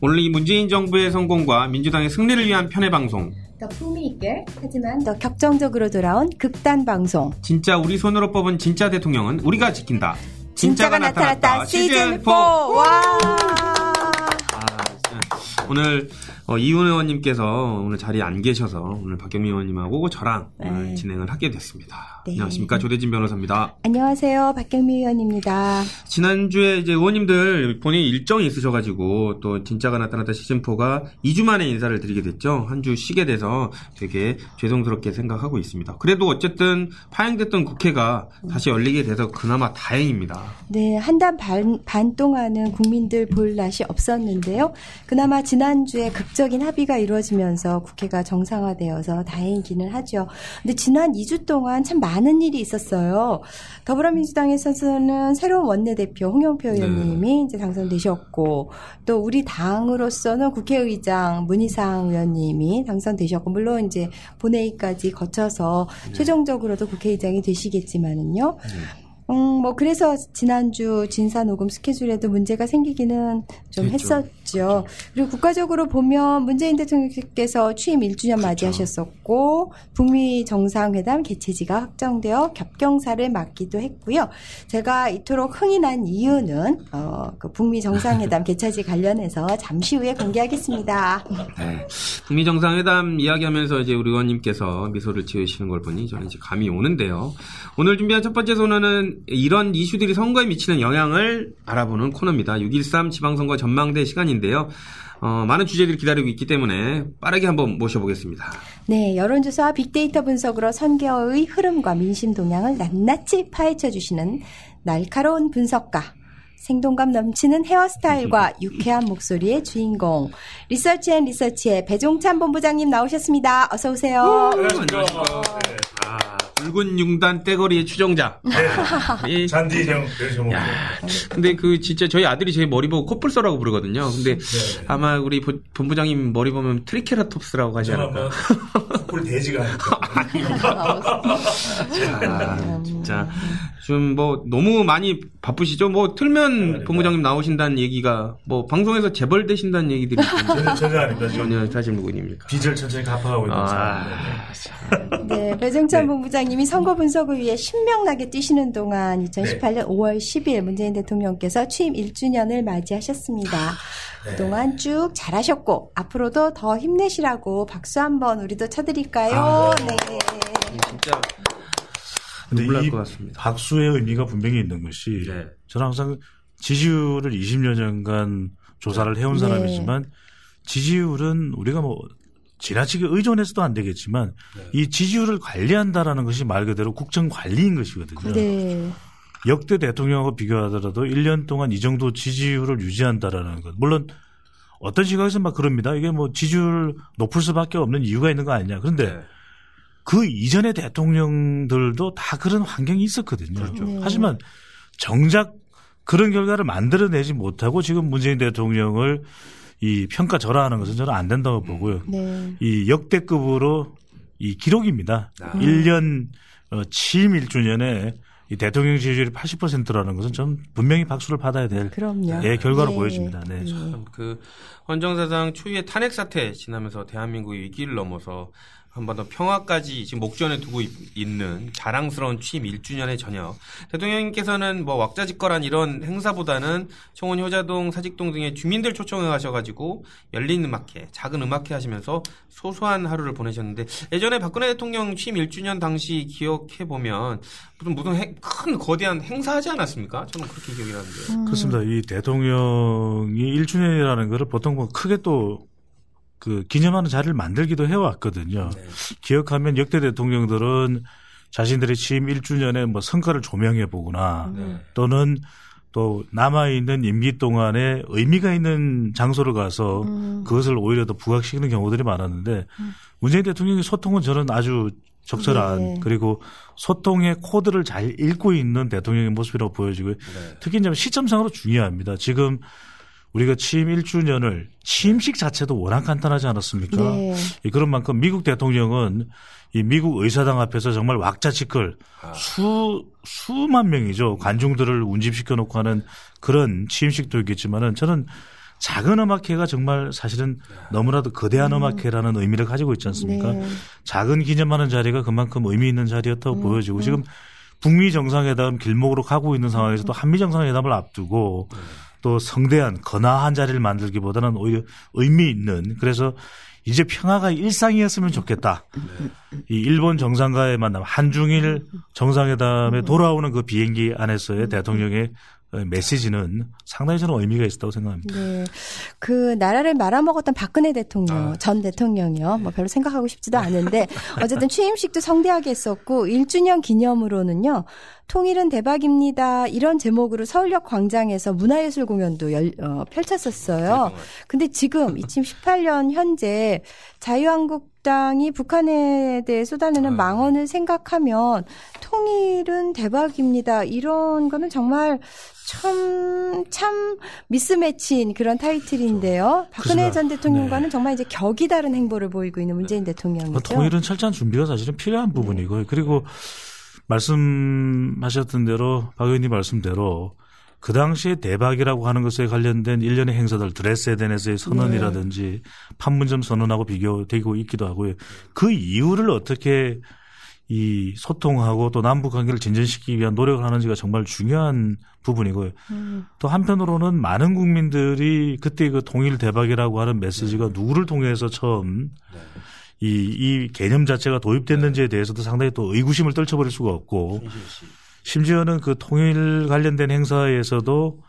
오늘 이 문재인 정부의 성공과 민주당의 승리를 위한 편의 방송. 더 품위 있게 하지만 더 격정적으로 돌아온 극단 방송. 진짜 우리 손으로 뽑은 진짜 대통령은 우리가 지킨다. 진짜가, 진짜가 나타났다, 나타났다, 시즌 4. 와. 아, 오늘 어, 이훈 의원님께서 오늘 자리에 안 계셔서 오늘 박경민 의원님하고 저랑 네. 오늘 진행을 하게 됐습니다. 네. 안녕하십니까 조대진 변호사입니다. 안녕하세요 박경민 의원입니다. 지난주에 이제 의원님들 본인 일정이 있으셔가지고 또 진짜가 나타났다 시즌 4가 2주 만에 인사를 드리게 됐죠. 한 주 쉬게 돼서 되게 죄송스럽게 생각하고 있습니다. 그래도 어쨌든 파행됐던 국회가 다시 열리게 돼서 그나마 다행입니다. 네, 한 달 반, 반 동안은 국민들 볼 날이 없었는데요. 그나마 지난주에 극 극적인 합의가 이루어지면서 국회가 정상화되어서 다행이기는 하죠. 근데 지난 2주 동안 참 많은 일이 있었어요. 더불어민주당에서는 새로운 원내대표 홍영표 네. 의원님이 네. 이제 당선되셨고 또 우리 당으로서는 국회의장 문희상 의원님이 당선되셨고 물론 이제 본회의까지 거쳐서 네. 최종적으로도 국회의장이 되시겠지만은요. 네. 음, 뭐 그래서 지난주 진사 녹음 스케줄에도 문제가 생기기는 좀 그렇죠. 했었죠. 그렇죠. 그리고 국가적으로 보면 문재인 대통령께서 취임 1주년 그렇죠. 맞이하셨었고 북미 정상회담 개최지가 확정되어 겹경사를 맞기도 했고요. 제가 이토록 흥이 난 이유는 어, 그 북미 정상회담 개최지 관련해서 잠시 후에 공개하겠습니다. 네. 북미 정상회담 이야기하면서 이제 우리 의원님께서 미소를 지으시는 걸 보니 저는 이제 감이 오는데요. 오늘 준비한 첫 번째 이런 이슈들이 선거에 미치는 영향을 알아보는 코너입니다. 6.13 지방선거 전망대 시간인데요. 어, 많은 주제들이 기다리고 있기 때문에 빠르게 한번 모셔보겠습니다. 네, 여론조사와 빅데이터 분석으로 선거의 흐름과 민심 동향을 낱낱이 파헤쳐 주시는 날카로운 분석가. 생동감 넘치는 헤어스타일과 유쾌한 목소리의 주인공 리서치 앤 리서치의 배종찬 본부장님 나오셨습니다. 어서 오세요. 네, 안녕하십니까. 네. 아. 붉은 융단 떼거리의 추종자. 네. 잔디형 야, 근데 그 진짜 저희 아들이 제 머리 보고 코뿔소라고 부르거든요. 근데 네. 아마 우리 본부장님 머리 보면 트리케라톱스라고 하지 않을까. 코뿔 돼지가 아, 진짜 좀뭐 너무 많이 바쁘시죠? 뭐 틀면 본부장님 나오신다는 얘기가 뭐 방송에서 재벌 되신다는 얘기들이 전혀, 전혀 아닙니다. 전혀 사실 무근입니까? 빚을 천천히 갚아가고 있는 아, 네, 배정찬 네. 본부장 위원님이 선거 분석을 위해 신명나게 뛰시는 동안 2018년 네. 5월 10일 문재인 대통령께서 취임 1주년을 맞이하셨습니다. 네. 그동안 쭉 잘하셨고 앞으로도 더 힘내시라고 박수 한번 우리도 쳐드릴까요? 아, 네. 네. 진짜 눈물 날것 같습니다. 박수의 의미가 분명히 있는 것이 네. 저는 항상 지지율을 20여 년간 조사를 해온 네. 사람이지만 지지율은 우리가 뭐 지나치게 의존해서도 안 되겠지만 네. 이 지지율을 관리한다라는 것이 말 그대로 국정 관리인 것이거든요. 네. 역대 대통령하고 비교하더라도 1년 동안 이 정도 지지율을 유지한다라는 것. 물론 어떤 시각에서 막 그럽니다. 이게 뭐 지지율 높을 수밖에 없는 이유가 있는 거 아니냐. 그런데 네. 그 이전의 대통령들도 다 그런 환경이 있었거든요. 그렇죠. 네. 하지만 정작 그런 결과를 만들어내지 못하고 지금 문재인 대통령을 이 평가 절하하는 것은 저는 안 된다고 보고요. 네. 이 역대급으로 이 기록입니다. 아. 1년 어, 취임 1주년에 이 대통령 지지율이 80%라는 것은 좀 분명히 박수를 받아야 될 그럼요. 예, 결과로 네. 보여집니다. 네. 그 헌정사상 초유의 탄핵 사태 지나면서 대한민국의 위기를 넘어서 한번더 평화까지 지금 목전에 두고 있는 자랑스러운 취임 1주년의 저녁. 대통령님께서는 뭐 왁자지껄한 이런 행사보다는 청원 효자동, 사직동 등의 주민들 초청해 가셔가지고 열린 음악회, 작은 음악회 하시면서 소소한 하루를 보내셨는데 예전에 박근혜 대통령 취임 1주년 당시 기억해 보면 무슨 무슨 큰 거대한 행사하지 않았습니까? 저는 그렇게 기억이 나는데. 음. 그렇습니다. 이 대통령이 1주년이라는 것을 보통 뭐 크게 또 그 기념하는 자리를 만들기도 해왔거든요. 네. 기억하면 역대 대통령들은 자신들의 취임 1주년에 뭐 성과를 조명해 보거나 네. 또는 또 남아있는 임기 동안에 의미가 있는 장소를 가서 음. 그것을 오히려 더 부각시키는 경우들이 많았는데 음. 문재인 대통령의 소통은 저는 아주 적절한 네. 그리고 소통의 코드를 잘 읽고 있는 대통령의 모습이라고 보여지고요. 네. 특히 이제 시점상으로 중요합니다. 지금 우리가 취임 1주년을 취임식 자체도 워낙 간단하지 않았습니까? 네. 그런 만큼 미국 대통령은 이 미국 의사당 앞에서 정말 왁자지껄 아. 수 수만 명이죠 관중들을 운집시켜 놓고 하는 그런 취임식도 있겠지만은 저는 작은 음악회가 정말 사실은 너무나도 거대한 음. 악회라는 의미를 가지고 있지 않습니까? 네. 작은 기념하는 자리가 그만큼 의미 있는 자리였다고 음. 보여지고 음. 지금 북미 정상회담 길목으로 가고 있는 상황에서도 한미 정상회담을 앞두고 네. 또 성대한 거나한 자리를 만들기보다는 오히려 의미 있는 그래서 이제 평화가 일상이었으면 좋겠다. 네. 이 일본 정상과의 만남, 한중일 정상회담에 돌아오는 그 비행기 안에서의 대통령의 어, 메시지는 상당히 저는 의미가 있었다고 생각합니다. 네. 그 나라를 말아먹었던 박근혜 대통령, 아. 전 대통령이요. 뭐 별로 생각하고 싶지도 않은데 어쨌든 취임식도 성대하게 했었고 1주년 기념으로는요. 통일은 대박입니다. 이런 제목으로 서울역 광장에서 문화예술 공연도 열, 어, 펼쳤었어요. 근데 지금 2018년 현재 자유한국 당이 북한에 대해 쏟아내는 아. 망언을 생각하면 통일은 대박입니다. 이런 거는 정말 참, 참 미스매치인 그런 타이틀인데요. 박근혜 그렇습니다. 전 대통령과는 네. 정말 이제 격이 다른 행보를 보이고 있는 문재인 네. 대통령이죠. 통일은 철저한 준비가 사실은 필요한 부분이고요. 네. 그리고 말씀하셨던 대로 박 의원님 말씀대로 그 당시에 대박이라고 하는 것에 관련된 일련의 행사들 드레스에덴에서의 선언이라든지 네. 판문점 선언하고 비교되고 있기도 하고요. 그 이유를 어떻게 이 소통하고 또 남북 관계를 진전시키기 위한 노력을 하는지가 정말 중요한 부분이고요. 음. 또 한편으로는 많은 국민들이 그때 그 통일 대박이라고 하는 메시지가 네. 누구를 통해서 처음 네. 이, 이 개념 자체가 도입됐는지에 대해서도 상당히 또 의구심을 떨쳐버릴 수가 없고 심지어는 그 통일 관련된 행사에서도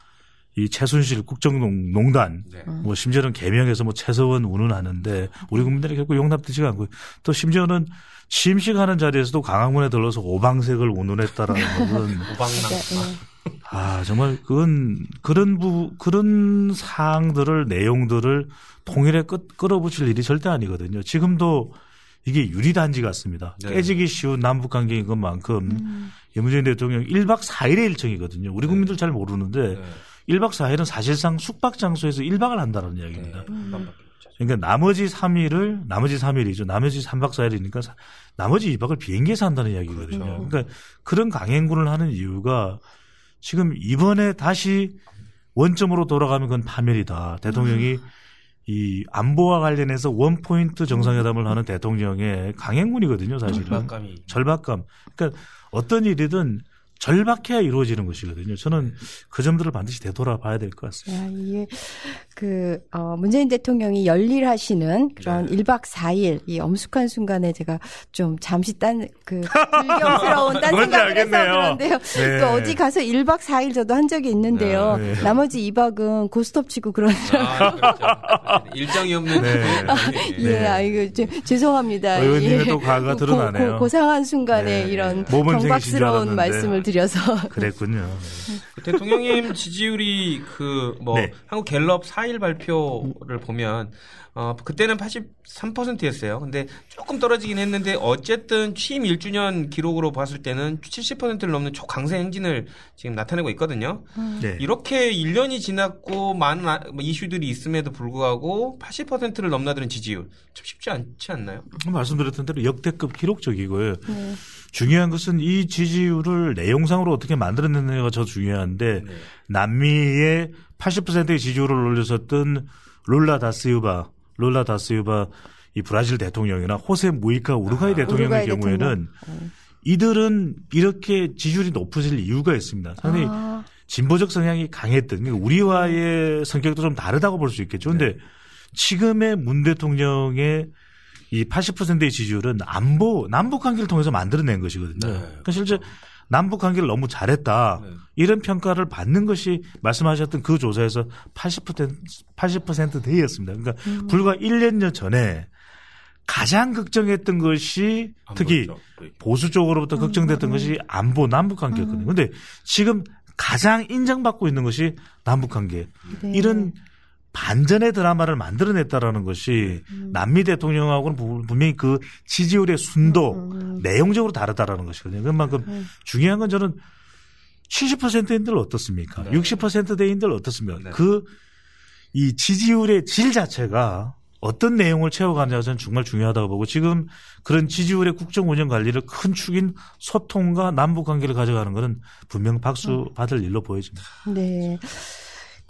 이 최순실 국정농단 네. 뭐 심지어는 개명해서 뭐 최서원 운운하는데 우리 국민들이 결국 용납되지가 않고 또 심지어는 취임식하는 자리에서도 강화문에 들러서 오방색을 운운했다라는 것은 오방랑 네. 아 정말 그건 그런 부 그런 사항들을 내용들을 통일에 끌, 끌어붙일 일이 절대 아니거든요. 지금도 이게 유리단지 같습니다. 네. 깨지기 쉬운 남북 관계인 것만큼 음. 문재인 대통령 1박 4일의 일정이거든요. 우리 네. 국민들 잘 모르는데 네. 1박 4일은 사실상 숙박 장소에서 1박을 한다는 이야기입니다. 음. 그러니까 나머지 3일을 나머지 3일이죠. 나머지 3박 4일이니까 나머지 2박을 비행기에서 한다는 이야기거든요. 그렇죠. 그러니까 그런 강행군을 하는 이유가 지금 이번에 다시 원점으로 돌아가면 그건 파멸이다. 대통령이 음. 이 안보와 관련해서 원포인트 정상회담을 하는 대통령의 강행군이거든요, 사실은. 절박감이. 절박감. 그러니까 어떤 일이든 절박해야 이루어지는 것이거든요. 저는 그 점들을 반드시 되돌아봐야 될 것 같습니다. 야, 이게 그 어, 문재인 대통령이 열일하시는 그런 네. 1박 4일 이 엄숙한 순간에 제가 좀 잠시 딴 그 불경스러운 딴 생각을 해서 그런데요. 네. 또 어디 가서 1박 4일 저도 한 적이 있는데요. 네. 네. 나머지 2박은 고스톱 치고 그런 아, 그렇죠. 일정이 없는 네. 예, 아 이거 죄송합니다. 의원님의 예. 또 과가 드러나네요. 고, 고, 상한 순간에 네. 이런 경박스러운 말씀을 드려서 그랬군요. 대통령님 지지율이 그 뭐 한국 갤럽 4 4일 발표를 보면 어 그때는 83%였어요. 근데 조금 떨어지긴 했는데 어쨌든 취임 1주년 기록으로 봤을 때는 70%를 넘는 초강세 행진을 지금 나타내고 있거든요. 음. 네. 이렇게 1년이 지났고 많은 아, 뭐 이슈들이 있음에도 불구하고 80%를 넘나드는 지지율 참 쉽지 않지 않나요? 말씀드렸던 대로 역대급 기록적이고요. 네. 중요한 것은 이 지지율을 내용상으로 어떻게 만들어내느냐가 더 중요한데 네. 남미의 80%의 지지율을 올렸었던 롤라 다스유바, 롤라 다스유바 이 브라질 대통령이나 호세 무이카 우루과이 아, 대통령의 우루과이 경우에는 대통령. 어. 이들은 이렇게 지지율이 높아질 이유가 있습니다. 상당히 아. 진보적 성향이 강했던 그러니까 우리와의 성격도 좀 다르다고 볼 수 있겠죠. 근데 네. 지금의 문 대통령의 이 80%의 지지율은 안보 남북 관계를 통해서 만들어낸 것이거든요. 네. 그러니까 실제 남북 관계를 너무 잘했다. 네. 이런 평가를 받는 것이 말씀하셨던 그 조사에서 80% 80%대였습니다. 그러니까 음. 불과 1년 전에 가장 걱정했던 것이 특히 보수 쪽으로부터 음. 걱정됐던 음. 것이 안보 남북 관계였거든요. 음. 근데 지금 가장 인정받고 있는 것이 남북 관계. 네. 이런 반전의 드라마를 만들어냈다라는 것이 음. 남미 대통령하고는 분명히 그 지지율의 순도 음. 음, 음. 내용적으로 다르다라는 것이거든요. 그만큼 음. 중요한 건 저는 70%대인들 어떻습니까? 네. 60%대인들 어떻습니까? 네. 그이 지지율의 질 자체가 어떤 내용을 채워가느냐가 저는 정말 중요하다고 보고 지금 그런 지지율의 국정 운영 관리를 큰 축인 소통과 남북 관계를 가져가는 것은 분명 박수 음. 받을 일로 보여집니다. 네.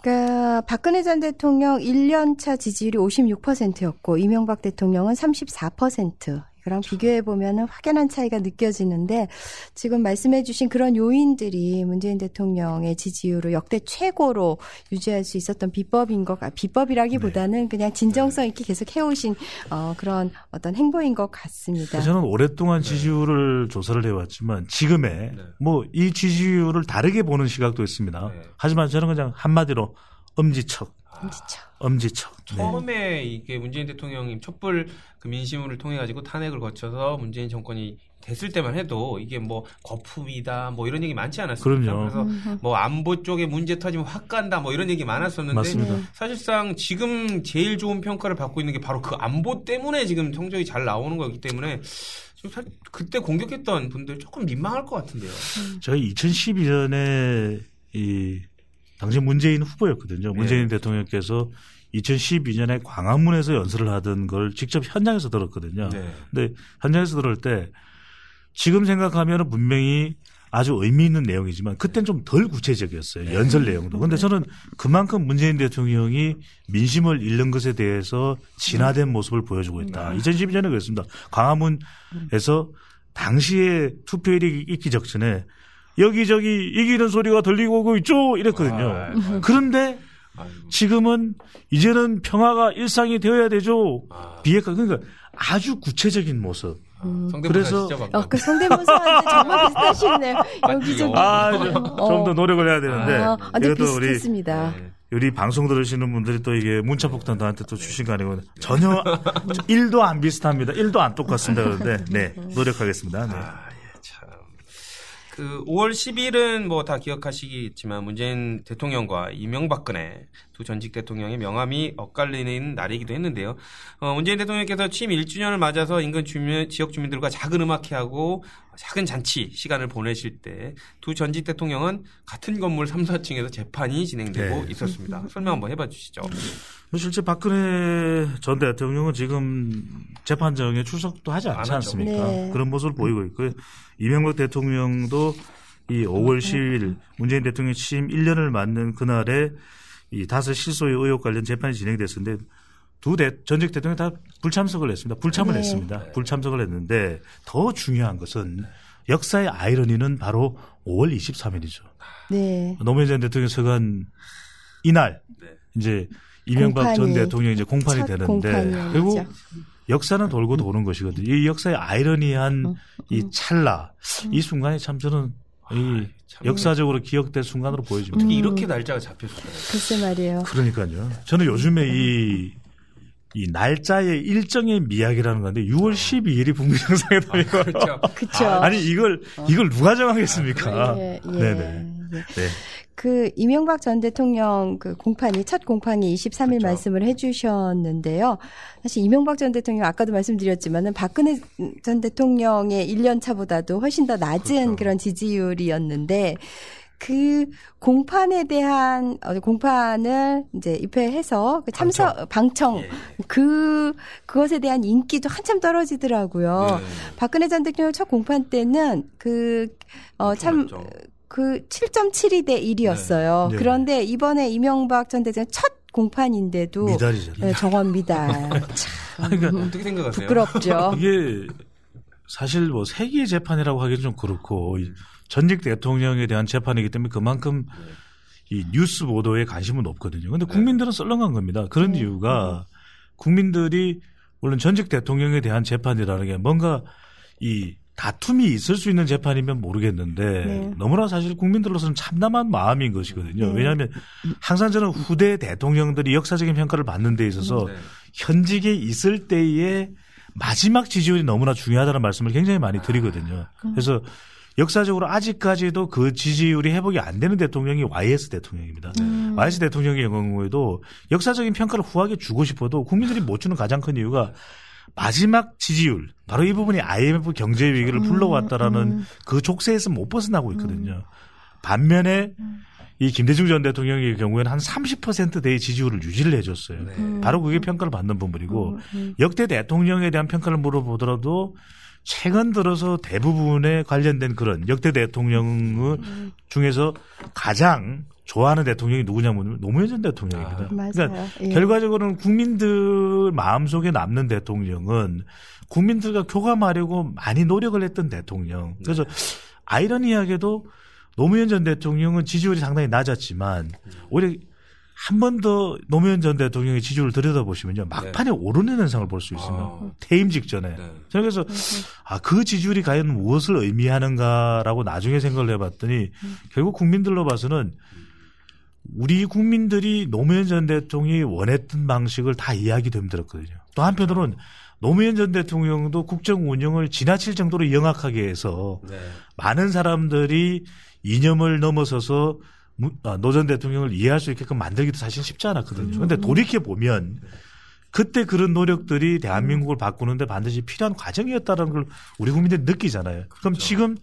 그러니까 박근혜 전 대통령 1년차 지지율이 56%였고 이명박 대통령은 34%. 그랑 비교해 보면은 확연한 차이가 느껴지는데 지금 말씀해 주신 그런 요인들이 문재인 대통령의 지지율을 역대 최고로 유지할 수 있었던 비법인 것 비법이라기보다는 네. 그냥 진정성 있게 계속 해오신 어, 그런 어떤 행보인 것 같습니다. 저는 오랫동안 네. 지지율을 네. 조사를 해왔지만 지금의 네. 뭐이 지지율을 다르게 보는 시각도 있습니다. 네. 하지만 저는 그냥 한마디로 엄지척. 엄지척. 엄지척. 네. 처음에 이게 문재인 대통령이 촛불 그 민심을 통해 가지고 탄핵을 거쳐서 문재인 정권이 됐을 때만 해도 이게 뭐 거품이다 뭐 이런 얘기 많지 않았습니까? 그럼요. 그래서 뭐 안보 쪽에 문제 터지면 확 간다 뭐 이런 얘기 많았었는데 맞습니다. 사실상 지금 제일 좋은 평가를 받고 있는 게 바로 그 안보 때문에 지금 성적이 잘 나오는 거기 때문에 그때 공격했던 분들 조금 민망할 것 같은데요. 저희 2012년에 이 당시 문재인 후보였거든요. 문재인 네. 대통령께서 2012년에 광화문에서 연설을 하던 걸 직접 현장에서 들었거든요. 네. 근데 현장에서 들을 때 지금 생각하면 분명히 아주 의미 있는 내용이지만 그때는 좀덜 구체적이었어요. 네. 연설 내용도. 근데 저는 그만큼 문재인 대통령이 민심을 잃는 것에 대해서 진화된 모습을 보여주고 있다. 2012년에 그랬습니다. 광화문에서 당시에 투표율이 있기 적전에 여기저기 이기는 소리가 들리고 오고 있죠. 이랬거든요. 아, 그런데 지금은 이제는 평화가 일상이 되어야 되죠. 아. 비핵화 그러니까 아주 구체적인 모습. 음. 그래서 어, 그 성대모사한테 정말 비슷하시네요. 여기저기 아, 좀더 어. 노력을 해야 되는데 아, 이것도 우리 네. 우리 방송 들으시는 분들이 또 이게 문자폭탄 나한테 또 주신 거 아니고 전혀 1도 안 비슷합니다. 1도 안 똑같습니다. 그런데 네 노력하겠습니다. 네. 아, 그 5월 10일은 뭐 다 기억하시겠지만 문재인 대통령과 이명박근혜 두 전직 대통령의 명함이 엇갈리는 날이기도 했는데요. 어, 문재인 대통령께서 취임 1주년을 맞아서 인근 주민, 지역 주민들과 작은 음악회하고 작은 잔치 시간을 보내실 때 두 전직 대통령은 같은 건물 3, 4층에서 재판이 진행되고 네. 있었습니다. 설명 한번 해봐 주시죠. 뭐 실제 박근혜 전 대통령은 지금 재판정에 출석도 하지 않지 않습니까? 네. 그런 모습을 보이고 있고요. 이명박 대통령도 이 5월 10일 문재인 대통령 취임 1년을 맞는 그날에 이 다섯 실소의 의혹 관련 재판이 진행됐었는데 두 대, 전직 대통령 다 불참석을 했습니다. 불참을 네. 했습니다. 불참석을 했는데 더 중요한 것은 역사의 아이러니는 바로 5월 23일이죠. 네. 노무현 전 대통령 서간 이날 네. 이제 이명박 전 대통령이 이제 공판이 되는데. 결국 역사는 돌고 도는 것이거든요. 이 역사의 아이러니한 어, 어. 이 찰나, 이 순간이 참 저는 이 아, 역사적으로 기억될 순간으로 보여집니다. 어떻게 이렇게 날짜가 잡혔을까요? 글쎄 말이에요. 그러니까요. 저는 요즘에 이, 이 날짜의 일정의 미학이라는 건데 6월 12일이 북미 정상회담이고 아, 그렇죠. 그렇죠. 아니 이걸 이걸 누가 정하겠습니까? 아, 예, 예. 네네. 네. 그 이명박 전 대통령 그 공판이 첫 공판이 23일 그렇죠. 말씀을 해주셨는데요. 사실 이명박 전 대통령 아까도 말씀드렸지만은 박근혜 전 대통령의 1년 차보다도 훨씬 더 낮은 그렇죠. 그런 지지율이었는데 그 공판에 대한 어, 공판을 이제 입회해서 그 참석 방청, 방청 예. 그 그것에 대한 인기도 한참 떨어지더라고요. 예. 박근혜 전 대통령 첫 공판 때는 그어참 그 7.72 대 1이었어요. 네. 네. 그런데 이번에 이명박 전 대통령 첫 공판인데도 미달이잖아요. 네, 정원 미달. 참 그러니까 어떻게 생각하세요? 부끄럽죠. 이게 사실 뭐 세계 재판이라고 하기는 좀 그렇고 전직 대통령에 대한 재판이기 때문에 그만큼 이 뉴스 보도에 관심은 없거든요. 근데 국민들은 썰렁한 겁니다. 그런 네. 이유가 국민들이 물론 전직 대통령에 대한 재판이라는 게 뭔가 이 다툼이 있을 수 있는 재판이면 모르겠는데 네. 너무나 사실 국민들로서는 참담한 마음인 것이거든요. 네. 왜냐하면 항상 저는 후대 대통령들이 역사적인 평가를 받는 데 있어서 네. 현직에 있을 때의 마지막 지지율이 너무나 중요하다는 말씀을 굉장히 많이 드리거든요. 아, 그래서 역사적으로 아직까지도 그 지지율이 회복이 안 되는 대통령이 YS 대통령입니다. 음. YS 대통령의 경우에도 역사적인 평가를 후하게 주고 싶어도 국민들이 못 주는 가장 큰 이유가 마지막 지지율 바로 이 부분이 IMF 경제 위기를 음, 불러왔다라는 음. 그 족쇄에서 못 벗어나고 있거든요. 음. 반면에 이 김대중 전 대통령의 경우에는 한 30%대의 지지율을 유지를 해줬어요. 네. 바로 그게 평가를 받는 부분이고 역대 대통령에 대한 평가를 물어보더라도 최근 들어서 대부분에 관련된 그런 역대 대통령 중에서 가장 좋아하는 대통령이 누구냐면 노무현 전 대통령입니다. 아, 그러니까 예. 결과적으로는 국민들 마음속에 남는 대통령은 국민들과 교감하려고 많이 노력을 했던 대통령. 그래서 네. 아이러니하게도 노무현 전 대통령은 지지율이 상당히 낮았지만 오히려 한 번 더 노무현 전 대통령의 지지율을 들여다보시면요. 막판에 네. 오르는 현상을 볼 수 있습니다. 아. 퇴임 직전에. 네. 그래서 아, 그 지지율이 과연 무엇을 의미하는가라고 나중에 생각을 해봤더니 결국 국민들로 봐서는 우리 국민들이 노무현 전 대통령이 원했던 방식을 다 이해하기도 힘들었거든요. 또 한편으로는 노무현 전 대통령도 국정 운영을 지나칠 정도로 영악하게 해서 네. 많은 사람들이 이념을 넘어서서 아, 노전 대통령을 이해할 수 있게끔 만들기도 사실 쉽지 않았거든요. 그런데 돌이켜 보면 그때 그런 노력들이 대한민국을 바꾸는데 반드시 필요한 과정이었다는 걸 우리 국민들이 느끼잖아요. 그럼 그렇죠. 지금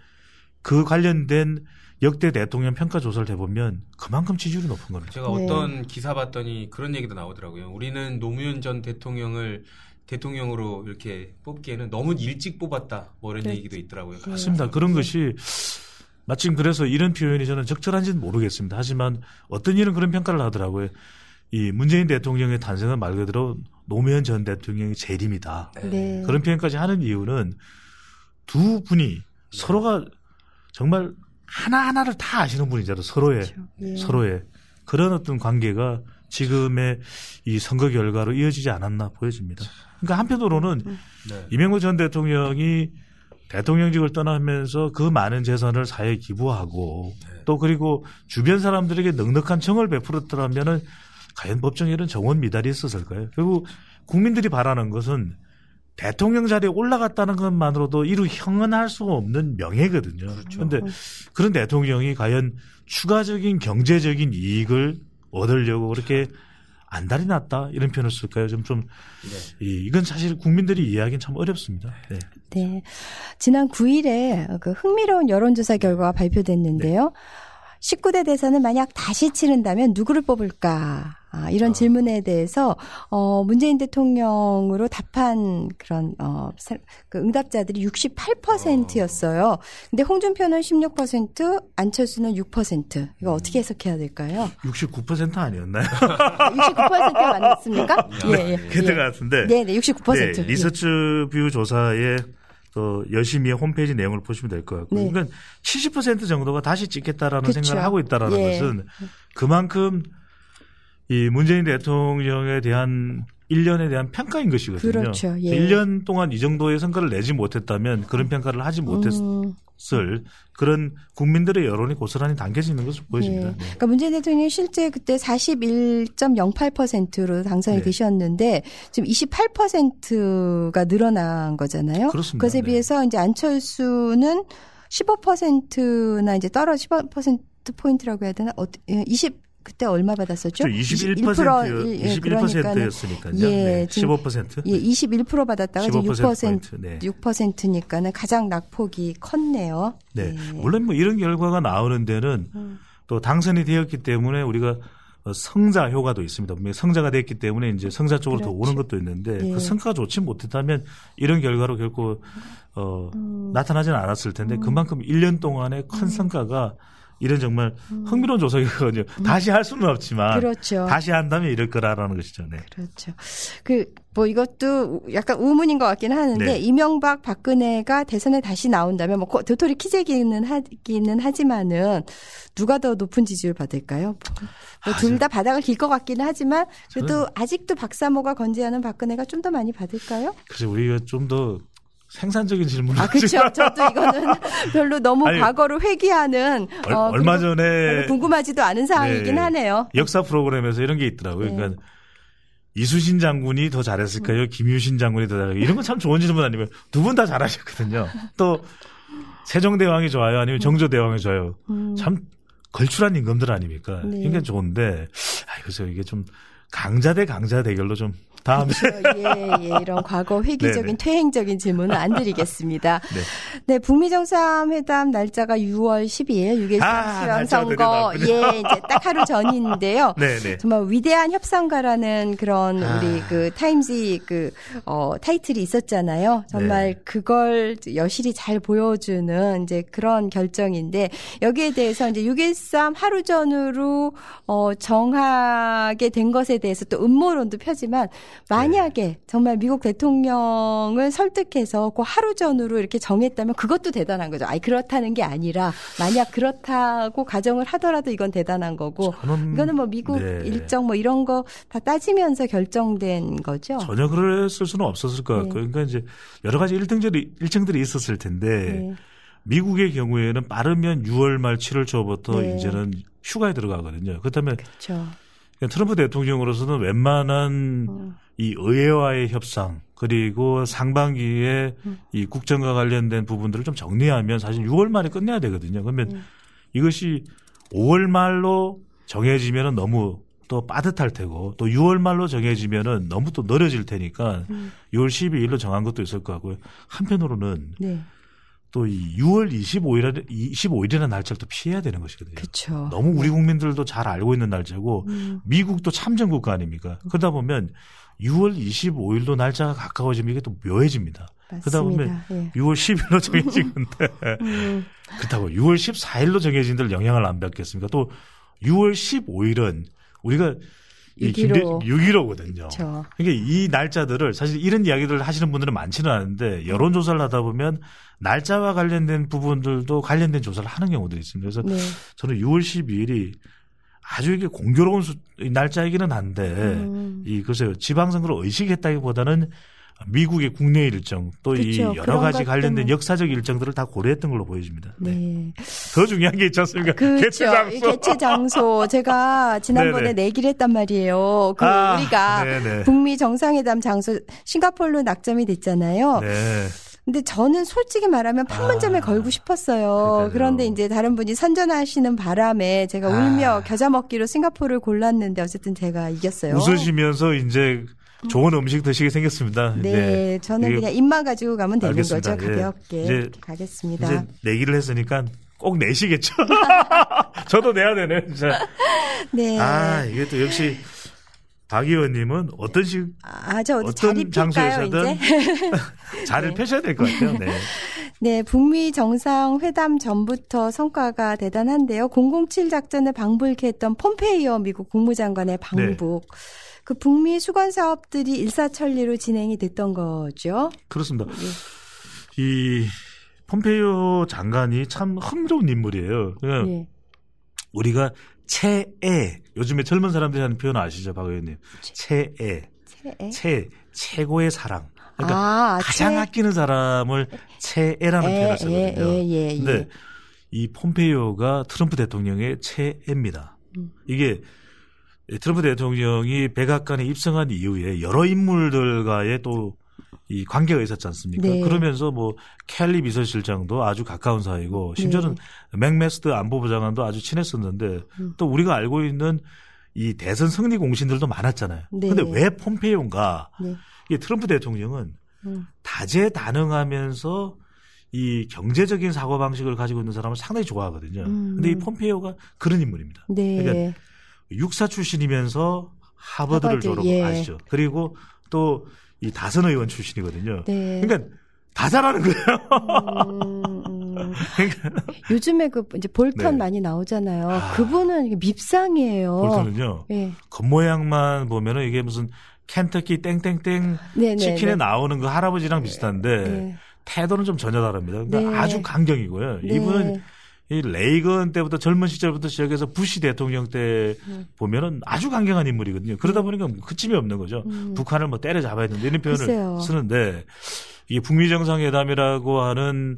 그 관련된 역대 대통령 평가 조사를 해보면 그만큼 지지율이 높은 겁니다. 제가 네. 어떤 기사 봤더니 그런 얘기도 나오더라고요. 우리는 노무현 전 대통령을 대통령으로 이렇게 뽑기에는 너무 일찍 뽑았다. 뭐 이런 네. 얘기도 있더라고요. 맞습니다. 그런 것이 마침 그래서 이런 표현이 저는 적절한지는 모르겠습니다. 하지만 어떤 일은 그런 평가를 하더라고요. 이 문재인 대통령의 탄생은 말 그대로 노무현 전 대통령의 재림이다. 네. 그런 표현까지 하는 이유는 두 분이 네. 서로가 정말 하나하나를 다 아시는 분이잖아요. 서로의, 그렇죠. 예. 서로의. 그런 어떤 관계가 지금의 이 선거 결과로 이어지지 않았나 보여집니다. 그러니까 한편으로는 음. 네. 이명박 전 대통령이 대통령직을 떠나면서 그 많은 재산을 사회에 기부하고 네. 또 그리고 주변 사람들에게 넉넉한 정을 베풀었더라면은 과연 법정에는 정원 미달이 있었을까요? 결국 국민들이 바라는 것은 대통령 자리에 올라갔다는 것만으로도 이루 형언할 수 없는 명예거든요. 그렇죠. 그런데 그런 대통령이 과연 추가적인 경제적인 이익을 얻으려고 그렇게 안달이 났다 이런 표현을 쓸까요? 좀좀 네. 이건 사실 국민들이 이해하기는 참 어렵습니다. 네. 네. 지난 9일에 그 흥미로운 여론조사 결과가 발표됐는데요. 네. 19대 대선을 만약 다시 치른다면 누구를 뽑을까? 아, 이런 아. 질문에 대해서 어 문재인 대통령으로 답한 그런 어 그 응답자들이 68%였어요. 근데 홍준표는 16%, 안철수는 6%. 이거 음. 어떻게 해석해야 될까요? 69% 아니었나요? 69%가 맞습니까? 예, 예. 그때 예. 같은데. 네, 네, 69%. 네, 리서치 뷰 조사에 또 열심히 홈페이지 내용을 보시면 될 것 같고요. 네. 그러니까 70% 정도가 다시 찍겠다라는 그쵸. 생각을 하고 있다라는 예. 것은 그만큼 이 문재인 대통령에 대한 1년에 대한 평가인 것이거든요. 그렇죠. 예. 1년 동안 이 정도의 성과를 내지 못했다면 그런 평가를 하지 못했을 음. 그런 국민들의 여론이 고스란히 담겨지는 것을 보여집니다. 네. 그러니까 문재인 대통령이 실제 그때 41.08%로 당선이 네. 되셨는데 지금 28%가 늘어난 거잖아요. 그렇습니다. 그것에 네. 비해서 이제 안철수는 15%나 이제 떨어 15% 포인트라고 해야 되나? 20 그때 얼마 받았었죠? 21%, 21%, 21%였으니까요. 예, 네, 15%? 예, 21% 받았다가 15% 6%, 네. 6%니까는 가장 낙폭이 컸네요. 네. 네. 물론 뭐 이런 결과가 나오는 데는 음. 또 당선이 되었기 때문에 우리가 성자 효과도 있습니다. 성자가 됐기 때문에 이제 성자 쪽으로 그렇죠. 더 오는 것도 있는데 네. 그 성과가 좋지 못했다면 이런 결과로 결코 어, 음. 나타나지는 않았을 텐데 음. 그만큼 1년 동안의 큰 음. 성과가 이런 정말 음. 흥미로운 조사이거든요. 음. 다시 할 수는 없지만 그렇죠. 다시 한다면 이럴 거라라는 것이죠. 네. 그렇죠. 그 뭐 이것도 약간 우문인 것 같긴 하는데 네. 이명박 박근혜가 대선에 다시 나온다면 뭐 도토리 키재기는 하기는 하지만은 누가 더 높은 지지를 받을까요? 뭐 아, 둘다 바닥을 길 것 같기는 하지만 그래도 아직도 박사모가 건재하는 박근혜가 좀 더 많이 받을까요? 그래서 우리가 좀 더 생산적인 질문을. 아, 그렇죠. 저도 이거는 별로 너무 아니, 과거를 회귀하는 얼, 어, 얼마 전에 궁금하지도 않은 사항이긴 네, 하네요. 역사 프로그램에서 이런 게 있더라고요. 네. 그러니까 이수신 장군이 더 잘했을까요? 음. 김유신 장군이 더 잘했을까요? 이런 건 참 좋은 질문 아니면 두 분 다 잘하셨거든요. 또 세종대왕이 좋아요? 아니면 정조대왕이 좋아요? 음. 참 걸출한 임금들 아닙니까? 네. 굉장히 좋은데, 아, 그래서 이게 좀 강자 대 강자 대결로 좀 다음에 그렇죠. 예, 예, 이런 과거 회기적인 퇴행적인 질문은 안 드리겠습니다. 네. 네, 북미 정상회담 날짜가 6월 12일 6.13 아, 지방선거 예, 이제 딱 하루 전인데요. 네, 네. 정말 위대한 협상가라는 그런 아. 우리 그 타임지 그 어, 타이틀이 있었잖아요. 정말 네. 그걸 여실히 잘 보여주는 이제 그런 결정인데 여기에 대해서 이제 6.13 하루 전으로 어, 정하게 된 것에 대해서 또 음모론도 펴지만 만약에 네. 정말 미국 대통령을 설득해서 그 하루 전으로 이렇게 정했다면 그것도 대단한 거죠. 아니 그렇다는 게 아니라 만약 그렇다고 가정을 하더라도 이건 대단한 거고 이거는 뭐 미국 네. 일정 뭐 이런 거 다 따지면서 결정된 거죠. 전혀 그랬을 수는 없었을 것 같고요. 네. 그러니까 이제 여러 가지 일등들이 일정들이 있었을 텐데 네. 미국의 경우에는 빠르면 6월 말 7월 초부터 네. 이제는 휴가에 들어가거든요. 그렇다면 그렇죠. 트럼프 대통령으로서는 웬만한 음. 이 의회와의 협상 그리고 상반기에 음. 이 국정과 관련된 부분들을 좀 정리하면 사실 6월 말에 끝내야 되거든요. 그러면 음. 이것이 5월 말로 정해지면은 너무 또 빠듯할 테고 또 6월 말로 정해지면은 너무 또 늘어질 테니까 음. 6월 12일로 정한 것도 있을 것 같고요. 한편으로는 네. 또 이 6월 25일 25일이라는 날짜를 또 피해야 되는 것이거든요. 그쵸. 너무 우리 네. 국민들도 잘 알고 있는 날짜고 음. 미국도 참전 국가 아닙니까? 그러다 보면 6월 25일도 날짜가 가까워지면 이게 또 묘해집니다. 맞습니다. 그러다 보면 예. 6월 10일로 정해진 건데 음. 그렇다고 6월 14일로 정해진 들 영향을 안 받겠습니까? 또 6월 15일은 우리가 6.15. 6.15거든요. 그렇죠. 그러니까 이 날짜들을 사실 이런 이야기들을 하시는 분들은 많지는 않은데 여론조사를 하다 보면 날짜와 관련된 부분들도 관련된 조사를 하는 경우들이 있습니다. 그래서 네. 저는 6월 12일이 아주 이게 공교로운 수, 날짜이기는 한데 음. 이 글쎄요 지방선거를 의식했다기보다는 미국의 국내 일정 또 이 여러 가지 관련된 역사적 일정들을 다 고려했던 걸로 보여집니다. 네. 네. 더 중요한 게 있지 않습니까? 그렇죠. 개최 장소. 개최 장소. 제가 지난번에 내기를 했단 말이에요. 그 아, 우리가 네네. 북미 정상회담 장소 싱가폴로 낙점이 됐잖아요. 네. 근데 저는 솔직히 말하면 판문점에 아, 걸고 싶었어요. 그러니까요. 그런데 이제 다른 분이 선전하시는 바람에 제가 울며 아. 겨자 먹기로 싱가포르를 골랐는데 어쨌든 제가 이겼어요. 웃으시면서 이제 좋은 음식 드시게 생겼습니다. 네, 네. 저는 그냥 입만 가지고 가면 되는 알겠습니다. 거죠. 예. 가볍게 이제, 가겠습니다. 이제 내기를 했으니까 꼭 내시겠죠. 저도 내야 되네. 진짜. 네. 아 이게 또 역시 박 의원님은 어떤 식, 아, 저 어떤 장소에서든 자리를 네. 펴셔야 될 것 같아요. 네. 네, 북미 정상 회담 전부터 성과가 대단한데요. 007 작전을 방불케 했던 폼페이오 미국 국무장관의 방북. 네. 그 북미 수건 사업들이 일사천리로 진행이 됐던 거죠. 그렇습니다. 네. 이 폼페이오 장관이 참 흥겨운 인물이에요. 네. 우리가 최애 요즘에 젊은 사람들이 하는 표현 아시죠, 박 의원님? 최애. 최애. 최 최고의 사랑. 그러니까 아, 가장 최... 아끼는 사람을 최애라는 에, 표현을 쓰거든요. 예, 예, 예, 근데 이 폼페이오가 트럼프 대통령의 최애입니다. 음. 이게 트럼프 대통령이 백악관에 입성한 이후에 여러 인물들과의 또 이 관계가 있었지 않습니까? 네. 그러면서 뭐 켈리 비서실장도 아주 가까운 사이고 심지어는 네. 맥매스터 안보보좌관도 아주 친했었는데 음. 또 우리가 알고 있는 이 대선 승리 공신들도 많았잖아요. 네. 근데 왜 폼페이오인가? 네. 이게 트럼프 대통령은 음. 다재다능하면서 이 경제적인 사고 방식을 가지고 있는 사람을 상당히 좋아하거든요. 음. 근데 이 폼페이오가 그런 인물입니다. 네. 그러니까 육사 출신이면서 하버드를 하버드, 졸업 예. 그리고 또 이 다선 의원 출신이거든요. 네. 그러니까 다 잘하는 거예요. 음, 음. 그러니까 요즘에 그 이제 볼턴 네. 많이 나오잖아요. 아, 그분은 밉상이에요. 볼턴은요. 네. 겉모양만 보면은 이게 무슨 켄터키 땡땡땡 네네, 치킨에 네. 나오는 그 할아버지랑 비슷한데 네. 태도는 좀 전혀 다릅니다. 그러니까 네. 아주 강경이고요. 네. 이분은 이 레이건 때부터 젊은 시절부터 시작해서 부시 대통령 때 음. 보면은 아주 강경한 인물이거든요. 그러다 음. 보니까 그쯤이 없는 거죠. 음. 북한을 뭐 때려잡아야 된다 이런 표현을 글쎄요. 쓰는데 이게 북미 정상회담이라고 하는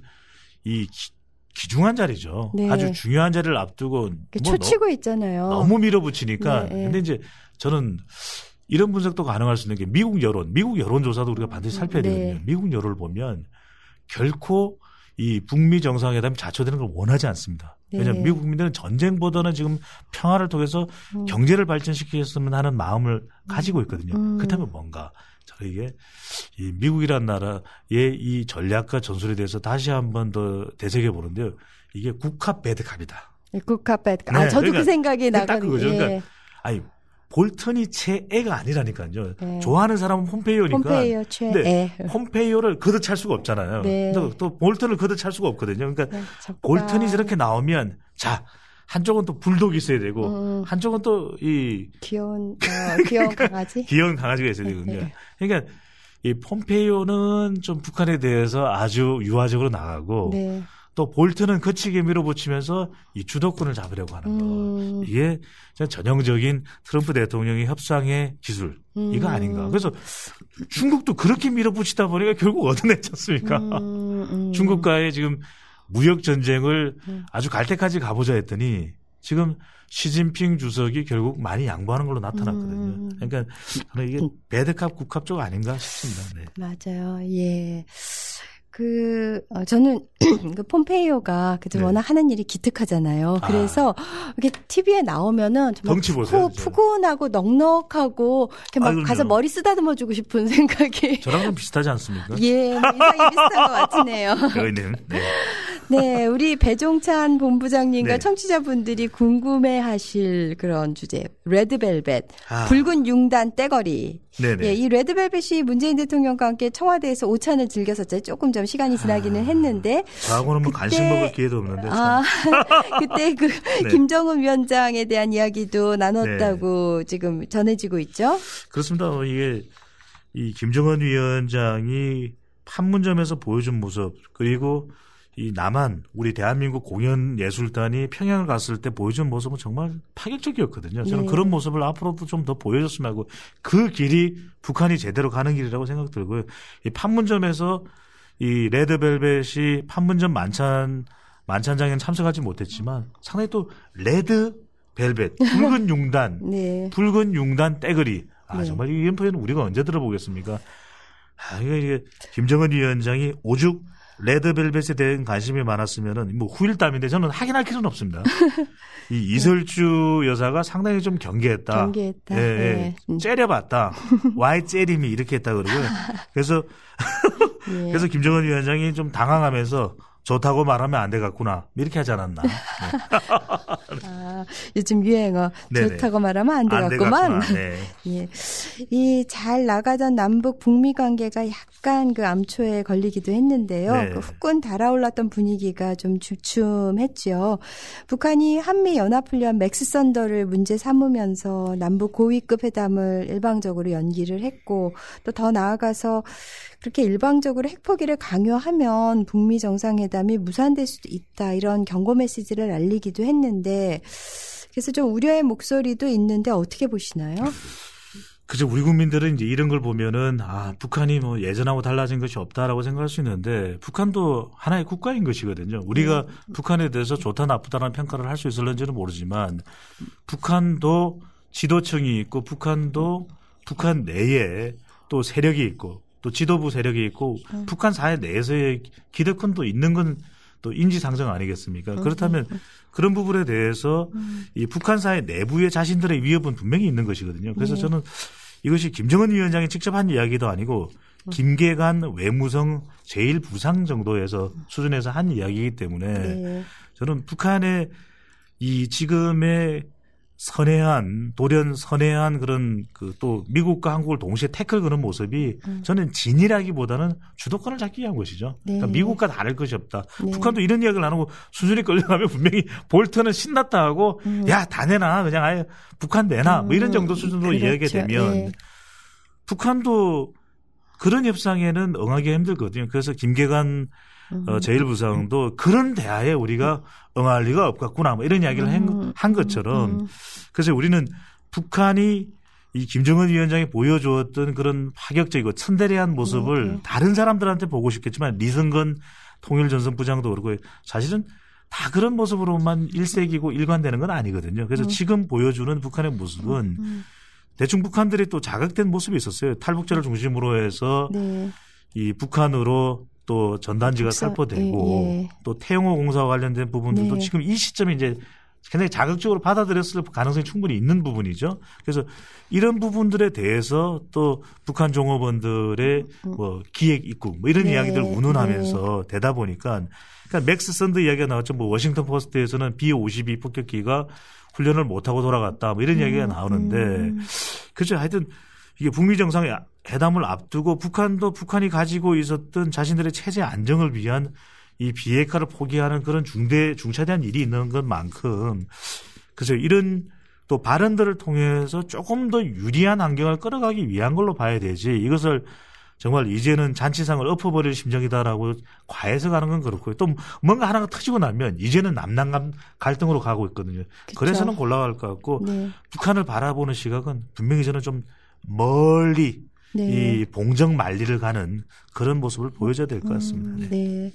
이 기, 중한 자리죠. 네. 아주 중요한 자리를 앞두고 뭐 초치고 있잖아요. 너무 밀어붙이니까. 네, 네. 근데 이제 저는 이런 분석도 가능할 수 있는 게 미국 여론, 미국 여론 조사도 우리가 반드시 살펴야 네. 되거든요. 미국 여론을 보면 결코 이 북미 정상회담이 자초되는 걸 원하지 않습니다. 네. 왜냐하면 미국 국민들은 전쟁보다는 지금 평화를 통해서 음. 경제를 발전시켰으면 하는 마음을 가지고 있거든요. 음. 그렇다면 뭔가 저에게 이 미국이란 나라의 이 전략과 전술에 대해서 다시 한 번 더 되새겨 보는데요. 이게 국합 배드캅이다. 네, 국합 배드캅. 아, 네, 저도 그러니까, 그 생각이 나거든요. 그거죠. 그러니까 예. 아니 볼턴이 최애가 아니라니까요. 네. 좋아하는 사람은 폼페이오니까. 폼페이오 최애. 폼페이오를 거듭찰 수가 없잖아요. 네. 또, 또 볼턴을 거듭찰 수가 없거든요. 그러니까 네, 볼턴이 저렇게 나오면 자 한쪽은 또 불독이 있어야 되고 음. 한쪽은 또 이 귀여운 어, 귀여운 강아지 귀여운 강아지가 있어야 되거든요. 네. 그러니까 이 폼페이오는 좀 북한에 대해서 아주 유화적으로 나가고 네. 또 볼트는 거치게 밀어붙이면서 이 주도권을 잡으려고 하는 거. 음. 이게 전형적인 트럼프 대통령의 협상의 기술. 음. 이거 아닌가. 그래서 중국도 그렇게 밀어붙이다 보니까 결국 얻어냈지 않습니까? 음. 음. 중국과의 지금 무역 전쟁을 음. 아주 갈 때까지 가보자 했더니 지금 시진핑 주석이 결국 많이 양보하는 걸로 나타났거든요. 음. 그러니까 이게 배드캅 국합 쪽 아닌가 싶습니다. 네. 맞아요. 예. 그, 어, 저는 그 폼페이오가 그저 네. 워낙 하는 일이 기특하잖아요. 아. 그래서 아. 이렇게 TV에 나오면 정말 푸고, 푸근하고 넉넉하고 이렇게 막 아, 가서 머리 쓰다듬어 주고 싶은 생각이. 저랑 좀 비슷하지 않습니까? 예, 뭐 이상이 비슷한 것 같으네요. 저희는, 네. 네, 우리 배종찬 본부장님과 네. 청취자분들이 궁금해하실 그런 주제, 레드벨벳, 아. 붉은 융단 떼거리. 네네. 예, 이 레드벨벳이 문재인 대통령과 함께 청와대에서 오찬을 즐겼었죠. 조금 좀 시간이 지나기는 아. 했는데. 저하고는 뭐 간식 먹을 기회도 없는데. 아, 그때 그 네. 김정은 위원장에 대한 이야기도 나눴다고 네. 지금 전해지고 있죠. 그렇습니다. 어, 이게 이 김정은 위원장이 판문점에서 보여준 모습 그리고 이 남한 우리 대한민국 공연 예술단이 평양을 갔을 때 보여준 모습은 정말 파격적이었거든요. 저는 네. 그런 모습을 앞으로도 좀 더 보여줬으면 하고 그 길이 북한이 제대로 가는 길이라고 생각 들고요. 이 판문점에서 이 레드벨벳이 판문점 만찬 만찬장에는 참석하지 못했지만 상당히 또 레드 벨벳 붉은 융단 네. 붉은 융단 떼거리 아 네. 정말 이 연포에는 우리가 언제 들어보겠습니까? 아 이게 김정은 위원장이 오죽 레드벨벳에 대한 관심이 많았으면은 뭐 후일담인데 저는 확인할 필요는 없습니다. 이 이설주 여사가 상당히 좀 경계했다. 경계했다. 예, 예. 네. 째려봤다. 와이 째림이 이렇게 했다 그러고요. 그래서 예. 그래서 김정은 위원장이 좀 당황하면서 좋다고 말하면 안 되겠구나. 이렇게 하지 않았나. 네. 아, 요즘 유행어. 네네. 좋다고 말하면 안 되겠구만. 네. 예. 이 잘나가던 남북 북미 관계가 약간 그 암초에 걸리기도 했는데요. 네. 그 후끈 달아올랐던 분위기가 좀 주춤했죠. 북한이 한미 연합훈련 맥스 썬더를 문제 삼으면서 남북 고위급 회담을 일방적으로 연기를 했고 또 더 나아가서 그렇게 일방적으로 핵포기를 강요하면 북미 정상회담이 무산될 수도 있다 이런 경고 메시지를 알리기도 했는데 그래서 좀 우려의 목소리도 있는데 어떻게 보시나요? 그죠. 우리 국민들은 이제 이런 걸 보면은 아 북한이 뭐 예전하고 달라진 것이 없다라고 생각할 수 있는데 북한도 하나의 국가인 것이거든요. 우리가 네. 북한에 대해서 좋다 나쁘다라는 평가를 할 수 있을런지는 모르지만 북한도 지도층이 있고 북한도 북한 내에 또 세력이 있고 또 지도부 세력이 있고 음. 북한 사회 내에서의 기득권도 있는 건 또 인지상정 아니겠습니까? 음. 그렇다면 음. 그런 부분에 대해서 음. 이 북한 사회 내부의 자신들의 위협은 분명히 있는 것이거든요. 그래서 네. 저는 이것이 김정은 위원장이 직접 한 이야기도 아니고 음. 김계관 외무성 제1부상 정도에서 수준에서 한 이야기이기 때문에 네. 저는 북한의 이 지금의 선회한 돌연 선회한 그런 그 또 미국과 한국을 동시에 태클 그는 모습이 음. 저는 진이라기보다는 주도권을 잡기 위한 것이죠. 네. 그러니까 미국과 다를 것이 없다. 네. 북한도 이런 이야기를 안 하고 수준이 끌려가면 분명히 볼트는 신났다 하고 음. 야다 내놔 그냥 아예 북한 내놔 뭐 이런 음. 정도 수준으로 그렇죠. 이야기가 되면 네. 북한도 그런 협상에는 응하기 힘들거든요. 그래서 김계관 어, 음. 제1부상도 그런 대화에 우리가 응할 리가 없겠구나 뭐 이런 이야기를 한, 한 것처럼 음. 그래서 우리는 북한이 이 김정은 위원장이 보여주었던 그런 파격적이고 천대레한 모습을 음. 다른 사람들한테 보고 싶겠지만 리승건 통일전선부장도 그렇고 사실은 다 그런 모습으로만 일색이고 일관되는 건 아니거든요. 그래서 음. 지금 보여주는 북한의 모습은 음. 대충 북한들이 또 자극된 모습이 있었어요. 탈북자를 중심으로 해서 네. 이 북한으로 또 전단지가 국사, 살포되고 예, 예. 또 태영호 공사와 관련된 부분들도 네. 지금 이 시점에 이제 굉장히 자극적으로 받아들였을 가능성이 충분히 있는 부분이죠. 그래서 이런 부분들에 대해서 또 북한 종업원들의 뭐 기획 입국 뭐 이런 네. 이야기들을 운운하면서 네. 되다 보니까 그러니까 맥스 썬더 이야기가 나왔죠. 뭐 워싱턴 포스트에서는 B-52 폭격기가 훈련을 못 하고 돌아갔다 뭐 이런 음, 이야기가 나오는데 음. 그죠. 하여튼 이게 북미 정상 회담을 앞두고 북한도 북한이 가지고 있었던 자신들의 체제 안정을 위한 이 비핵화를 포기하는 그런 중대 중차대한 일이 있는 것만큼 그래서 이런 또 발언들을 통해서 조금 더 유리한 환경을 끌어가기 위한 걸로 봐야 되지 이것을 정말 이제는 잔치상을 엎어버릴 심정이다라고 과해서 가는 건 그렇고요. 또 뭔가 하나가 터지고 나면 이제는 남남감 갈등으로 가고 있거든요. 그쵸. 그래서는 곤란할 것 같고 네. 북한을 바라보는 시각은 분명히 저는 좀 멀리 네. 이 봉정 만리를 가는 그런 모습을 보여줘야 될 것 같습니다. 음, 네.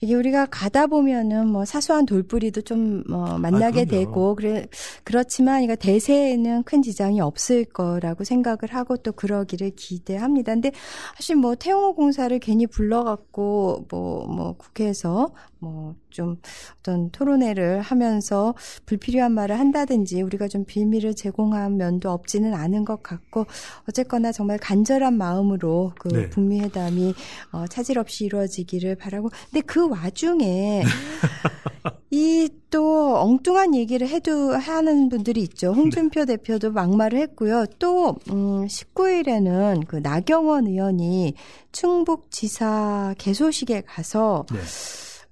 이게 우리가 가다 보면은 뭐 사소한 돌뿌리도 좀뭐 만나게 아, 되고 그래 그렇지만 이거 대세에는 큰 지장이 없을 거라고 생각을 하고 또 그러기를 기대합니다. 근데 사실 뭐 태용호 공사를 괜히 불러갖고 뭐뭐 뭐 국회에서 뭐 좀 어떤 토론회를 하면서 불필요한 말을 한다든지 우리가 좀 빌미를 제공한 면도 없지는 않은 것 같고 어쨌거나 정말 간절한 마음으로 그 네. 북미 회담이 어, 차질 없이 이루어지기를 바라고 근데 그 와중에 이 또 엉뚱한 얘기를 해도 하는 분들이 있죠. 홍준표 네. 대표도 막말을 했고요. 또 음, 19일에는 그 나경원 의원이 충북지사 개소식에 가서 네.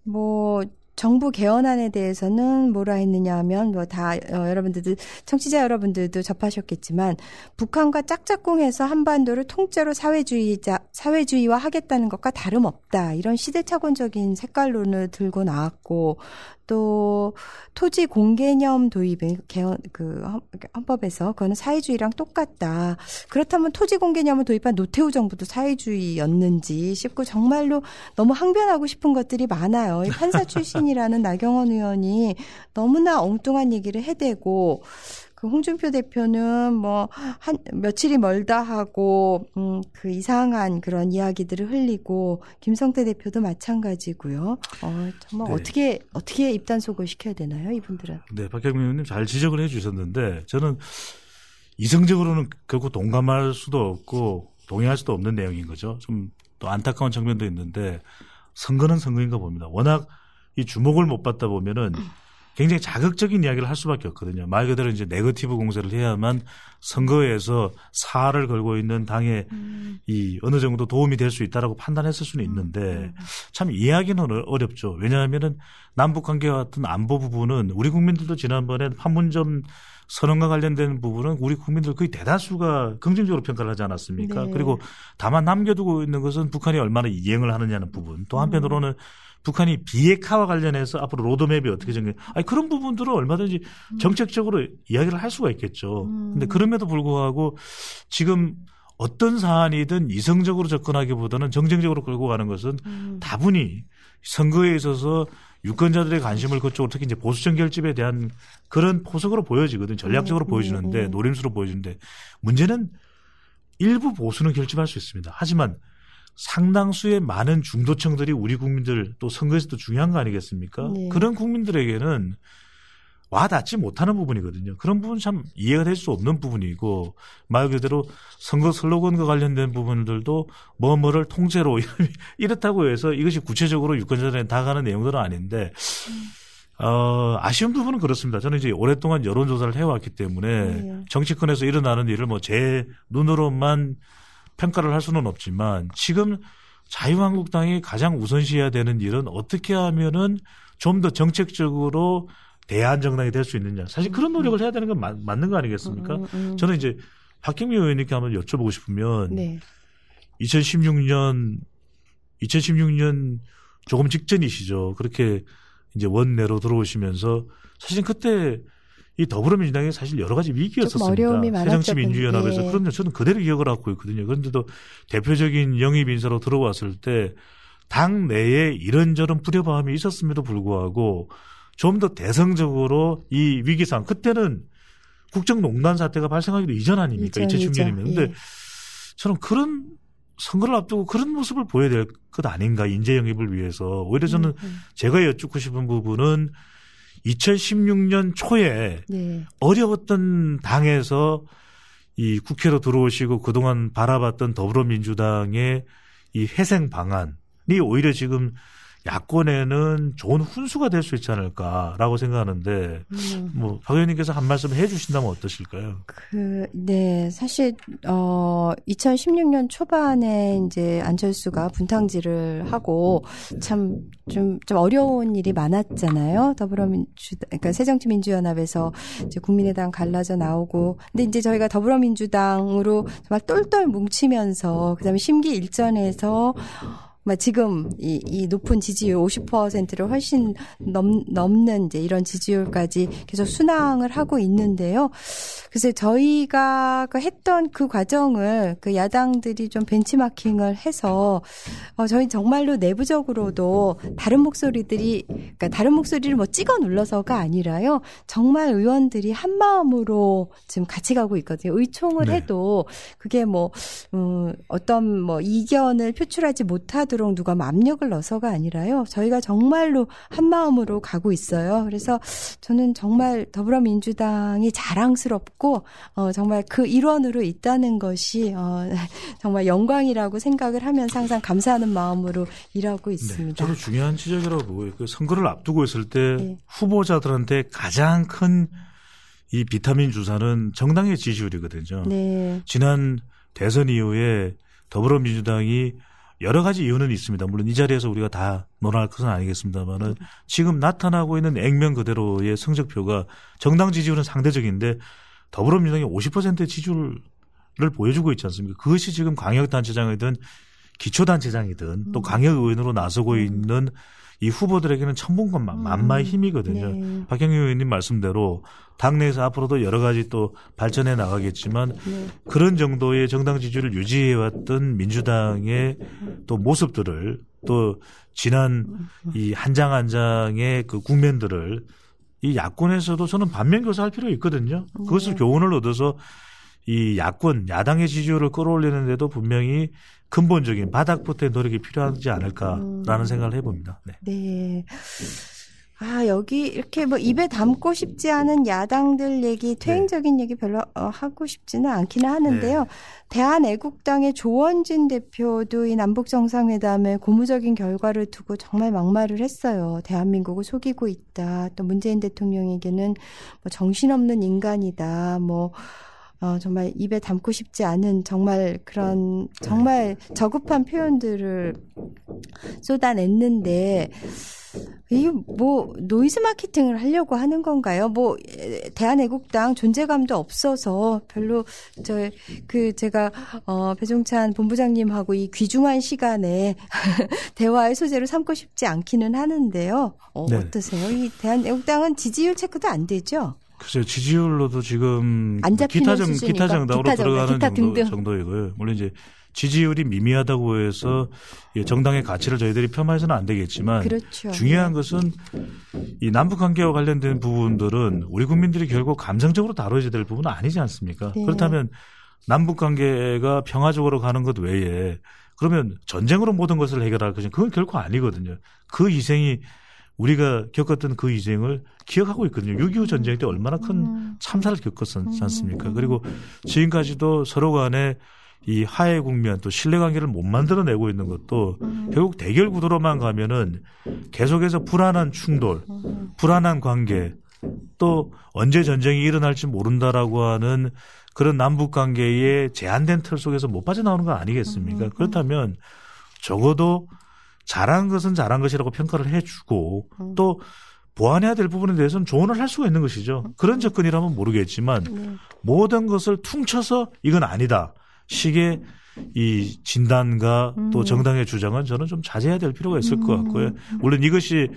뭐 정부 개헌안에 대해서는 뭐라 했느냐 하면 뭐 다 어, 여러분들도 청취자 여러분들도 접하셨겠지만 북한과 짝짝꿍해서 한반도를 통째로 사회주의자 사회주의화 하겠다는 것과 다름없다. 이런 시대착오적인 색깔론을 들고 나왔고 또 토지 공개념 도입은 개헌 그 헌법에서 그거는 사회주의랑 똑같다. 그렇다면 토지 공개념을 도입한 노태우 정부도 사회주의였는지 싶고 정말로 너무 항변하고 싶은 것들이 많아요. 판사 출신이라는 나경원 의원이 너무나 엉뚱한 얘기를 해대고 그 홍준표 대표는 뭐 한 며칠이 멀다 하고 음 그 이상한 그런 이야기들을 흘리고 김성태 대표도 마찬가지고요. 어 정말 네. 어떻게 어떻게 입단속을 시켜야 되나요, 이분들은? 네, 박경민 의원님 잘 지적을 해 주셨는데 저는 이성적으로는 결코 동감할 수도 없고 동의할 수도 없는 내용인 거죠. 좀 또 안타까운 장면도 있는데 선거는 선거인가 봅니다. 워낙 이 주목을 못 받다 보면은 굉장히 자극적인 이야기를 할 수밖에 없거든요. 말 그대로 이제 네거티브 공세를 해야만 선거에서 사활을 걸고 있는 당에 음. 이 어느 정도 도움이 될 수 있다라고 판단했을 수는 있는데 음. 참 이해하기는 어렵죠. 왜냐하면은 남북 관계와 같은 안보 부분은 우리 국민들도 지난번에 판문점 선언과 관련된 부분은 우리 국민들 거의 대다수가 긍정적으로 평가를 하지 않았습니까? 네. 그리고 다만 남겨두고 있는 것은 북한이 얼마나 이행을 하느냐는 부분. 또 한편으로는 음. 북한이 비핵화와 관련해서 앞으로 로드맵이 어떻게 정해 아니 그런 부분들은 얼마든지 음. 정책적으로 이야기를 할 수가 있겠죠. 음. 근데 그럼에도 불구하고 지금 어떤 사안이든 이성적으로 접근하기보다는 정쟁적으로 끌고 가는 것은 음. 다분히 선거에 있어서 유권자들의 관심을 그쪽으로 특히 이제 보수 정 결집에 대한 그런 포석으로 보여지거든 전략적으로 음, 보여지는데 음, 음. 노림수로 보여지는데 문제는 일부 보수는 결집할 수 있습니다. 하지만 상당수의 많은 중도층들이 우리 국민들 또 선거에서도 중요한 거 아니겠습니까? 네. 그런 국민들에게는 와 닿지 못하는 부분이거든요. 그런 부분 참 이해가 될 수 없는 부분이고 말 그대로 선거 슬로건과 관련된 부분들도 뭐뭐를 통째로 이렇다고 해서 이것이 구체적으로 유권자들에 다가가는 내용들은 아닌데 어, 아쉬운 부분은 그렇습니다. 저는 이제 오랫동안 여론조사를 해왔기 때문에 네. 정치권에서 일어나는 일을 뭐 제 눈으로만 평가를 할 수는 없지만 지금 자유한국당이 가장 우선시해야 되는 일은 어떻게 하면은 좀 더 정책적으로 대안 정당이 될 수 있느냐. 사실 그런 노력을 해야 되는 건 맞, 맞는 거 아니겠습니까? 음, 음, 음. 저는 이제 박경미 의원님께 한번 여쭤보고 싶으면 네. 2016년 2016년 조금 직전이시죠. 그렇게 이제 원내로 들어오시면서 사실 그때 이 더불어민주당이 사실 여러 가지 위기였었습니다. 새정치민주연합에서 네. 그런데 저는 그대로 기억을 하고 있거든요. 그런데도 대표적인 영입 인사로 들어왔을 때 당 내에 이런저런 불협화음이 있었음에도 불구하고 좀 더 대성적으로 이 위기 상황 그때는 국정농단 사태가 발생하기도 이전 아닙니까? 2016년이면. 근데 예. 저는 그런 선거를 앞두고 그런 모습을 보여야 될 것 아닌가 인재 영입을 위해서 오히려 저는 음, 음. 제가 여쭙고 싶은 부분은 2016년 초에 네. 어려웠던 당에서 이 국회로 들어오시고 그동안 바라봤던 더불어민주당의 이 회생 방안이 오히려 지금 야권에는 좋은 훈수가 될 수 있지 않을까라고 생각하는데 음. 뭐박 의원님께서 한 말씀 해주신다면 어떠실까요? 그 네 사실 어 2016년 초반에 이제 안철수가 분탕질을 하고 참 좀좀 좀 어려운 일이 많았잖아요. 더불어민주 그러니까 새정치민주연합에서 이제 국민의당 갈라져 나오고 근데 이제 저희가 더불어민주당으로 정말 똘똘 뭉치면서 그다음에 심기 일전에서 지금 이, 이 높은 지지율 50%를 훨씬 넘, 넘는 이제 이런 지지율까지 계속 순항을 하고 있는데요. 그래서 저희가 그 했던 그 과정을 그 야당들이 좀 벤치마킹을 해서 어, 저희 정말로 내부적으로도 다른 목소리들이 그러니까 다른 목소리를 뭐 찍어 눌러서가 아니라요. 정말 의원들이 한 마음으로 지금 같이 가고 있거든요. 의총을 네. 해도 그게 뭐 음, 어떤 뭐 이견을 표출하지 못하도 하도록 누가 압력을 넣어서가 아니라요. 저희가 정말로 한 마음으로 가고 있어요. 그래서 저는 정말 더불어민주당이 자랑스럽고 어, 정말 그 일원으로 있다는 것이 어, 정말 영광이라고 생각을 하면서 항상 감사하는 마음으로 일하고 네, 있습니다. 네, 저도 중요한 지적이라고 보고요. 그 선거를 앞두고 있을 때 네. 후보자들한테 가장 큰 이 비타민 주사는 정당의 지지율이거든요. 네. 지난 대선 이후에 더불어민주당이 여러 가지 이유는 있습니다. 물론 이 자리에서 우리가 다 논할 것은 아니겠습니다만은 지금 나타나고 있는 액면 그대로의 성적표가 정당 지지율은 상대적인데 더불어민주당이 50%의 지지율을 보여주고 있지 않습니까? 그것이 지금 광역단체장이든 기초단체장이든 또 음. 광역의원으로 나서고 음. 있는 이 후보들에게는 천분건 만마의 음. 힘이거든요. 네. 박경희 의원님 말씀대로 당내에서 앞으로도 여러 가지 또 발전해 나가겠지만 네. 그런 정도의 정당 지지를 유지해왔던 민주당의 또 모습들을 또 지난 이 한 장 한 장의 그 국면들을 이 야권에서도 저는 반면 교사할 필요가 있거든요. 그것을 네. 교훈을 얻어서 이 야권 야당의 지지율을 끌어올리는데도 분명히 근본적인 바닥부터의 노력이 필요하지 않을까라는 음. 생각을 해봅니다. 네. 네. 아, 여기 이렇게 뭐 입에 담고 싶지 않은 야당들 얘기, 퇴행적인 네. 얘기 별로 어, 하고 싶지는 않기는 하는데요. 네. 대한애국당의 조원진 대표도 이 남북 정상회담의 고무적인 결과를 두고 정말 막말을 했어요. 대한민국을 속이고 있다. 또 문재인 대통령에게는 뭐 정신없는 인간이다. 뭐 어, 정말 입에 담고 싶지 않은 정말 그런 정말 저급한 표현들을 쏟아냈는데 이게 뭐 노이즈 마케팅을 하려고 하는 건가요? 뭐 대한애국당 존재감도 없어서 별로 저 그 제가 어 배종찬 본부장님하고 이 귀중한 시간에 대화의 소재로 삼고 싶지 않기는 하는데요. 어, 네. 어떠세요? 이 대한애국당은 지지율 체크도 안 되죠? 글쎄요, 지지율로도 지금 기타 정 기타 정당으로 기타 들어가는 기타 정도, 정도이고요. 물론 이제 지지율이 미미하다고 해서 정당의 가치를 저희들이 폄하해서는 안 되겠지만 그렇죠. 중요한 것은 이 남북 관계와 관련된 부분들은 우리 국민들이 결국 감정적으로 다뤄야 될 부분은 아니지 않습니까? 네. 그렇다면 남북 관계가 평화적으로 가는 것 외에 그러면 전쟁으로 모든 것을 해결할 것은 그건 결코 아니거든요. 그 희생이 우리가 겪었던 그 희생을 기억하고 있거든요. 6.25 전쟁 때 얼마나 큰 음. 참사를 겪었지 않습니까? 음. 그리고 지금까지도 서로 간에 이 하해 국면 또 신뢰 관계를 못 만들어내고 있는 것도 음. 결국 대결 구도로만 가면은 계속해서 불안한 충돌, 불안한 관계 또 언제 전쟁이 일어날지 모른다라고 하는 그런 남북 관계의 제한된 틀 속에서 못 빠져나오는 거 아니겠습니까? 그렇다면 적어도 잘한 것은 잘한 것이라고 평가를 해주고 음. 또 보완해야 될 부분에 대해서는 조언을 할 수가 있는 것이죠. 그런 접근이라면 모르겠지만 네. 모든 것을 퉁쳐서 이건 아니다. 식의 이 진단과 또 음. 정당의 주장은 저는 좀 자제해야 될 필요가 있을 것 같고요. 음. 물론 이것이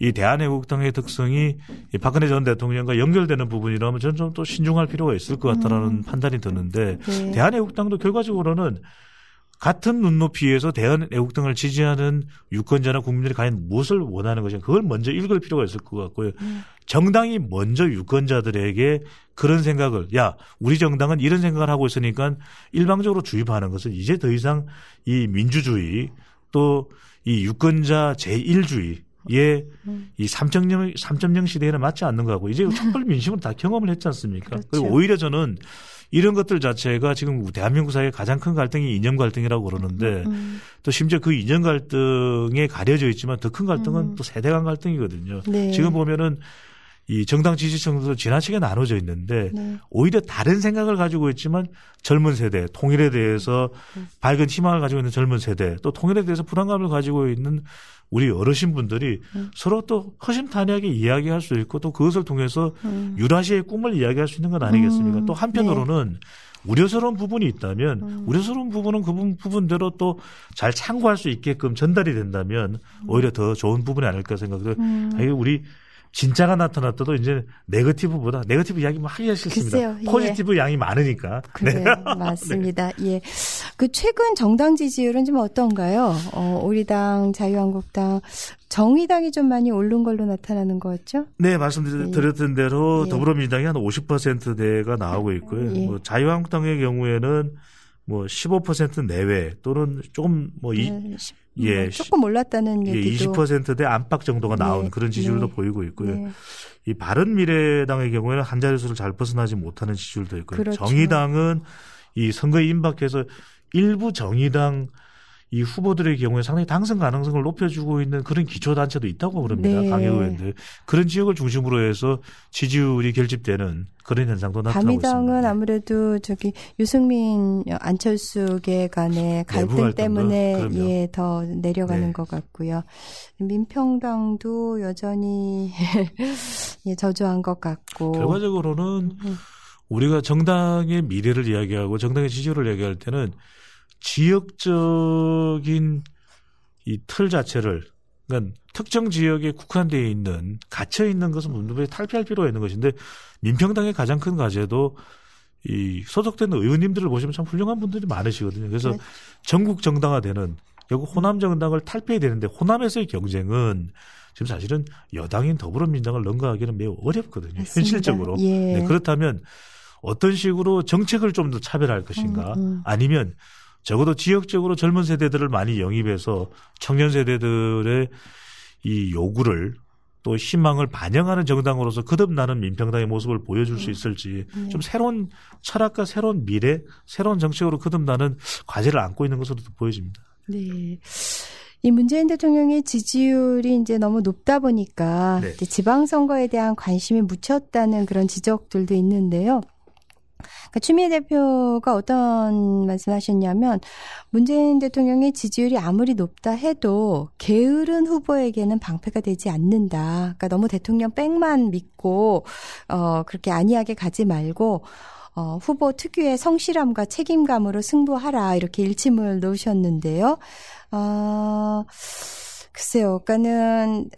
이 대한애국당의 특성이 이 박근혜 전 대통령과 연결되는 부분이라면 저는 좀 또 신중할 필요가 있을 것 같다라는 판단이 드는데 네. 대한애국당도 결과적으로는 같은 눈높이에서 대한 애국당을 지지하는 유권자나 국민들이 과연 무엇을 원하는 것인가 그걸 먼저 읽을 필요가 있을 것 같고요. 음. 정당이 먼저 유권자들에게 그런 생각을 야 우리 정당은 이런 생각을 하고 있으니까 일방적으로 주입하는 것은 이제 더 이상 이 민주주의 또 이 유권자 제1주의 예, 이 3.0, 3.0 시대에는 맞지 않는 거하고 이제 촛불 민심을 다 경험을 했지 않습니까? 그렇죠. 그리고 오히려 저는 이런 것들 자체가 지금 대한민국 사회의 가장 큰 갈등이 이념 갈등이라고 그러는데 음. 또 심지어 그 이념 갈등에 가려져 있지만 더 큰 갈등은 음. 또 세대 간 갈등이거든요. 네. 지금 보면은 이 정당 지지층도 지나치게 나눠져 있는데 네. 오히려 다른 생각을 가지고 있지만 젊은 세대 통일에 대해서 음. 밝은 희망을 가지고 있는 젊은 세대 또 통일에 대해서 불안감을 가지고 있는 우리 어르신 분들이 음. 서로 또 허심탄회하게 이야기할 수 있고 또 그것을 통해서 음. 유라시아의 꿈을 이야기할 수 있는 건 아니겠습니까? 음. 또 한편으로는 네. 우려스러운 부분이 있다면 음. 우려스러운 부분은 그 부분대로 또 잘 참고할 수 있게끔 전달이 된다면 오히려 더 좋은 부분이 아닐까 생각해요. 음. 우리 진짜가 나타났더도 이제 네거티브보다 네거티브 이야기 뭐 하기가 싫습니다. 글쎄요, 예. 포지티브 양이 많으니까. 그래요. 네. 맞습니다. 네. 예. 그 최근 정당 지지율은 좀 어떤가요? 어, 우리 당, 자유한국당, 정의당이 좀 많이 오른 걸로 나타나는 것 같죠? 네, 말씀드렸던 예. 대로 예. 더불어민주당이 한 50%대가 나오고 있고요. 예. 뭐 자유한국당의 경우에는 뭐 15% 내외 또는 조금 뭐 이, 네, 예, 뭐 조금 올랐다는 예, 얘기도 20%대 안팎 정도가 나온 네, 그런 지지율도 네, 보이고 있고요. 네. 이 바른 미래당의 경우에는 한 자릿수를 잘 벗어나지 못하는 지지율도 있고요. 그렇죠. 정의당은 이 선거에 임박해서 일부 정의당 이 후보들의 경우에 상당히 당선 가능성을 높여주고 있는 그런 기초단체도 있다고 그럽니다. 네. 강의 의원들. 그런 지역을 중심으로 해서 지지율이 결집되는 그런 현상도 나타나고 있습니다. 바미당은 아무래도 저기 유승민 안철수계 간의 갈등 때문에 예, 더 내려가는 네. 것 같고요. 민평당도 여전히 예, 저조한 것 같고. 결과적으로는 음. 우리가 정당의 미래를 이야기하고 정당의 지지율을 얘기할 때는 지역적인 이 틀 자체를 그러니까 특정 지역에 국한되어 있는 갇혀 있는 것은 문제에 탈피할 필요가 있는 것인데 민평당의 가장 큰 과제도 이 소속된 의원님들을 보시면 참 훌륭한 분들이 많으시거든요. 그래서 네. 전국 정당화되는 결국 호남 정당을 탈피해야 되는데 호남에서의 경쟁은 지금 사실은 여당인 더불어민주당을 능가하기는 매우 어렵거든요. 맞습니다. 현실적으로. 예. 네, 그렇다면 어떤 식으로 정책을 좀 더 차별할 것인가 음, 음. 아니면 적어도 지역적으로 젊은 세대들을 많이 영입해서 청년 세대들의 이 요구를 또 희망을 반영하는 정당으로서 거듭나는 민평당의 모습을 보여줄 수 있을지 네. 좀 새로운 철학과 새로운 미래, 새로운 정책으로 거듭나는 과제를 안고 있는 것으로 보여집니다. 네. 이 문재인 대통령의 지지율이 이제 너무 높다 보니까 네. 지방선거에 대한 관심이 묻혔다는 그런 지적들도 있는데요. 그러니까 추미애 대표가 어떤 말씀하셨냐면 문재인 대통령의 지지율이 아무리 높다 해도 게으른 후보에게는 방패가 되지 않는다. 그러니까 너무 대통령 백만 믿고 어 그렇게 안이하게 가지 말고 어, 후보 특유의 성실함과 책임감으로 승부하라 이렇게 일침을 놓으셨는데요. 어, 글쎄요, 그러니까는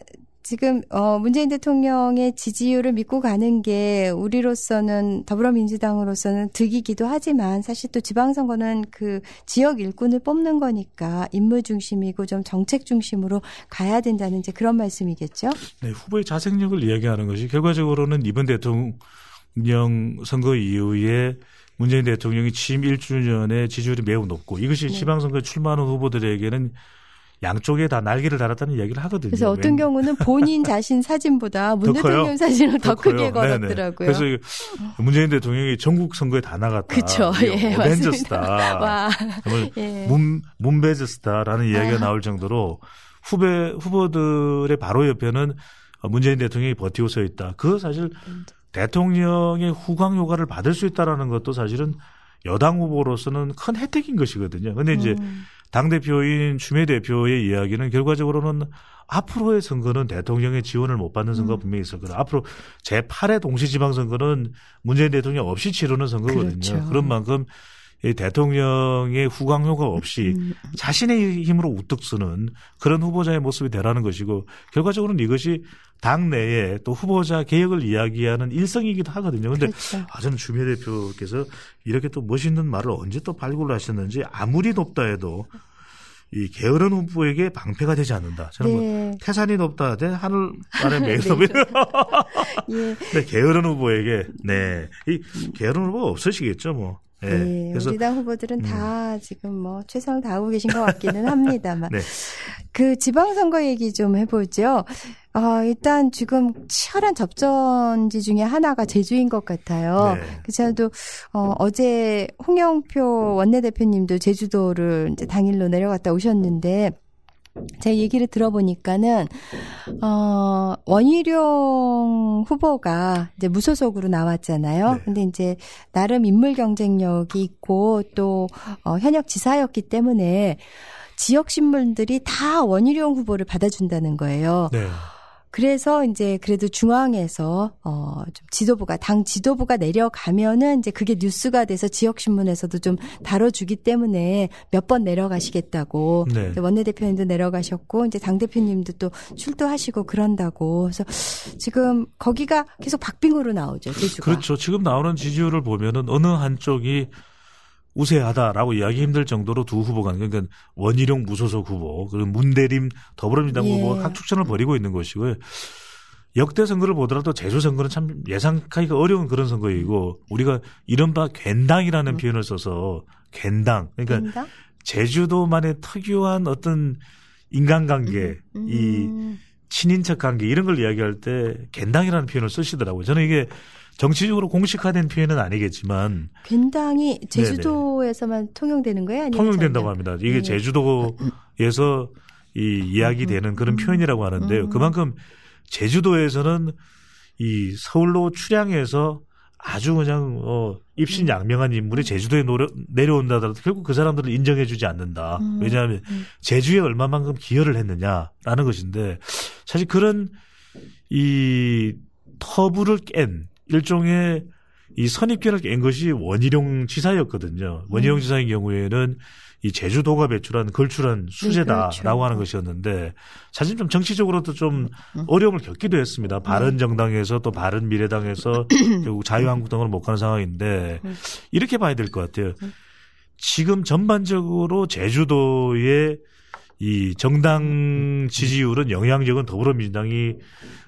지금 어 문재인 대통령의 지지율을 믿고 가는 게 우리로서는 더불어민주당으로서는 득이기도 하지만 사실 또 지방선거는 그 지역 일꾼을 뽑는 거니까 인물 중심이고 좀 정책 중심으로 가야 된다는 이제 그런 말씀이겠죠. 네, 후보의 자생력을 이야기하는 것이 결과적으로는 이번 대통령 선거 이후에 문재인 대통령이 취임 1주년에 지지율이 매우 높고 이것이 네. 지방선거에 출마하는 후보들에게는 양쪽에 다 날개를 달았다는 이야기를 하거든요. 그래서 어떤 경우는 본인 자신 사진보다 문 대통령 사진을 더, 더 크게 걸었더라고요. 그래서 문재인 대통령이 전국 선거에 다 나갔다. 그렇죠. 예, 어벤져스다. 와. 정말 예. 문 문베즈스타라는 이야기가 아. 나올 정도로 후배 후보들의 바로 옆에는 문재인 대통령이 버티고 서 있다. 그 사실 대통령의 후광 효과를 받을 수 있다라는 것도 사실은 여당 후보로서는 큰 혜택인 것이거든요. 근데 이제 음. 당대표인 추미애 대표의 이야기는 결과적으로는 앞으로의 선거는 대통령의 지원을 못 받는 선거가 음. 분명히 있을 거다. 앞으로 제8회 동시지방선거는 문재인 대통령 없이 치르는 선거거든요. 그렇죠. 그런 만큼 이 대통령의 후광 효과 없이 음. 자신의 힘으로 우뚝 서는 그런 후보자의 모습이 되라는 것이고 결과적으로는 이것이 당 내에 또 후보자 개혁을 이야기하는 일성이기도 하거든요. 근데 그렇죠. 아, 저는 주미애 대표께서 이렇게 또 멋있는 말을 언제 또 발굴을 하셨는지 아무리 높다 해도 이 게으른 후보에게 방패가 되지 않는다. 저는 뭐 네. 뭐 태산이 높다 대 하늘 아래 네. 예. 네, 게으른 후보에게 네. 이 게으른 후보 없으시겠죠, 뭐. 네. 네. 그래서 우리 당 후보들은 음. 다 지금 뭐 최선을 다하고 계신 것 같기는 합니다만. 네. 그 지방선거 얘기 좀 해보죠. 어, 일단 지금 치열한 접전지 중에 하나가 제주인 것 같아요. 네. 그래도 어, 어제 홍영표 원내대표님도 제주도를 이제 당일로 내려갔다 오셨는데 제 얘기를 들어보니까는 어 원희룡 후보가 이제 무소속으로 나왔잖아요. 네. 근데 이제 나름 인물 경쟁력이 있고 또 어, 현역 지사였기 때문에 지역 신문들이 다 원희룡 후보를 받아준다는 거예요. 네. 그래서 이제 그래도 중앙에서 어 좀 지도부가 당 지도부가 내려가면은 이제 그게 뉴스가 돼서 지역 신문에서도 좀 다뤄주기 때문에 몇 번 내려가시겠다고. 네. 원내대표님도 내려가셨고 이제 당 대표님도 또 출두하시고 그런다고. 그래서 지금 거기가 계속 박빙으로 나오죠 제주가. 그렇죠. 지금 나오는 지지율을 보면은 어느 한쪽이 우세하다라고 이야기 힘들 정도로 두 후보가 그러니까 원희룡 무소속 후보 그리고 문대림 더불어민주당 예. 후보가 각축전을 벌이고 있는 것이고요. 역대 선거를 보더라도 제주 선거는 참 예상하기가 어려운 그런 선거이고 우리가 이른바 괜당이라는 음. 표현을 써서 괜당 그러니까 괜당? 제주도만의 특유한 어떤 인간관계 음. 음. 이 친인척 관계 이런 걸 이야기할 때 괜당이라는 표현을 쓰시더라고요. 저는 이게 정치적으로 공식화된 표현은 아니겠지만 괜당이 제주도에서만 네네. 통용되는 거예요? 아니면 통용된다고 합니다. 이게 네. 제주도에서 이 이야기되는 그런 음. 표현이라고 하는데요. 음. 그만큼 제주도에서는 이 서울로 출향해서 아주 그냥 어 입신양명한 인물이 제주도에 노려, 내려온다더라도 결국 그 사람들을 인정해주지 않는다. 음. 왜냐하면 음. 제주에 얼마만큼 기여를 했느냐라는 것인데 사실 그런 이 터부를 깬 일종의 이 선입견을 깬 것이 원희룡 지사였거든요. 원희룡 음. 지사의 경우에는 이 제주도가 배출한 걸출한 수제다라고 네, 그렇죠. 하는 것이었는데 사실 좀 정치적으로도 좀 음. 어려움을 겪기도 했습니다. 바른 정당에서 또 바른 미래당에서 결국 자유한국당으로 못 가는 상황인데 음. 이렇게 봐야 될 것 같아요. 음. 지금 전반적으로 제주도의 이 정당 지지율은 영향력은 더불어민주당이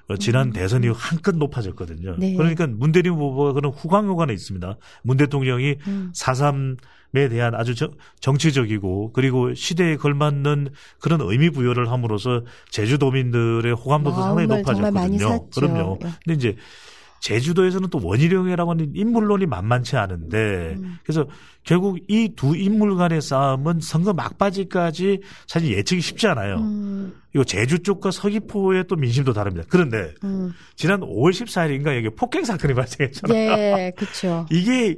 어, 지난 음. 대선 이후 한껏 높아졌거든요. 네. 그러니까 문대림 후보가 그런 후광효과는 있습니다. 문 대통령이 음. 4.3에 대한 아주 정치적이고 그리고 시대에 걸맞는 그런 의미 부여를 함으로써 제주도민들의 호감도도 상당히 높아졌거든요. 그럼요. 예. 근데 이제 제주도에서는 또 원희룡이라고 하는 인물론이 만만치 않은데 음. 그래서 결국 이 두 인물 간의 싸움은 선거 막바지까지 사실 예측이 쉽지 않아요. 음. 이거 제주 쪽과 서귀포의 또 민심도 다릅니다. 그런데 음. 지난 5월 14일인가 여기 폭행 사건이 발생했잖아요. 예, 그렇죠. 이게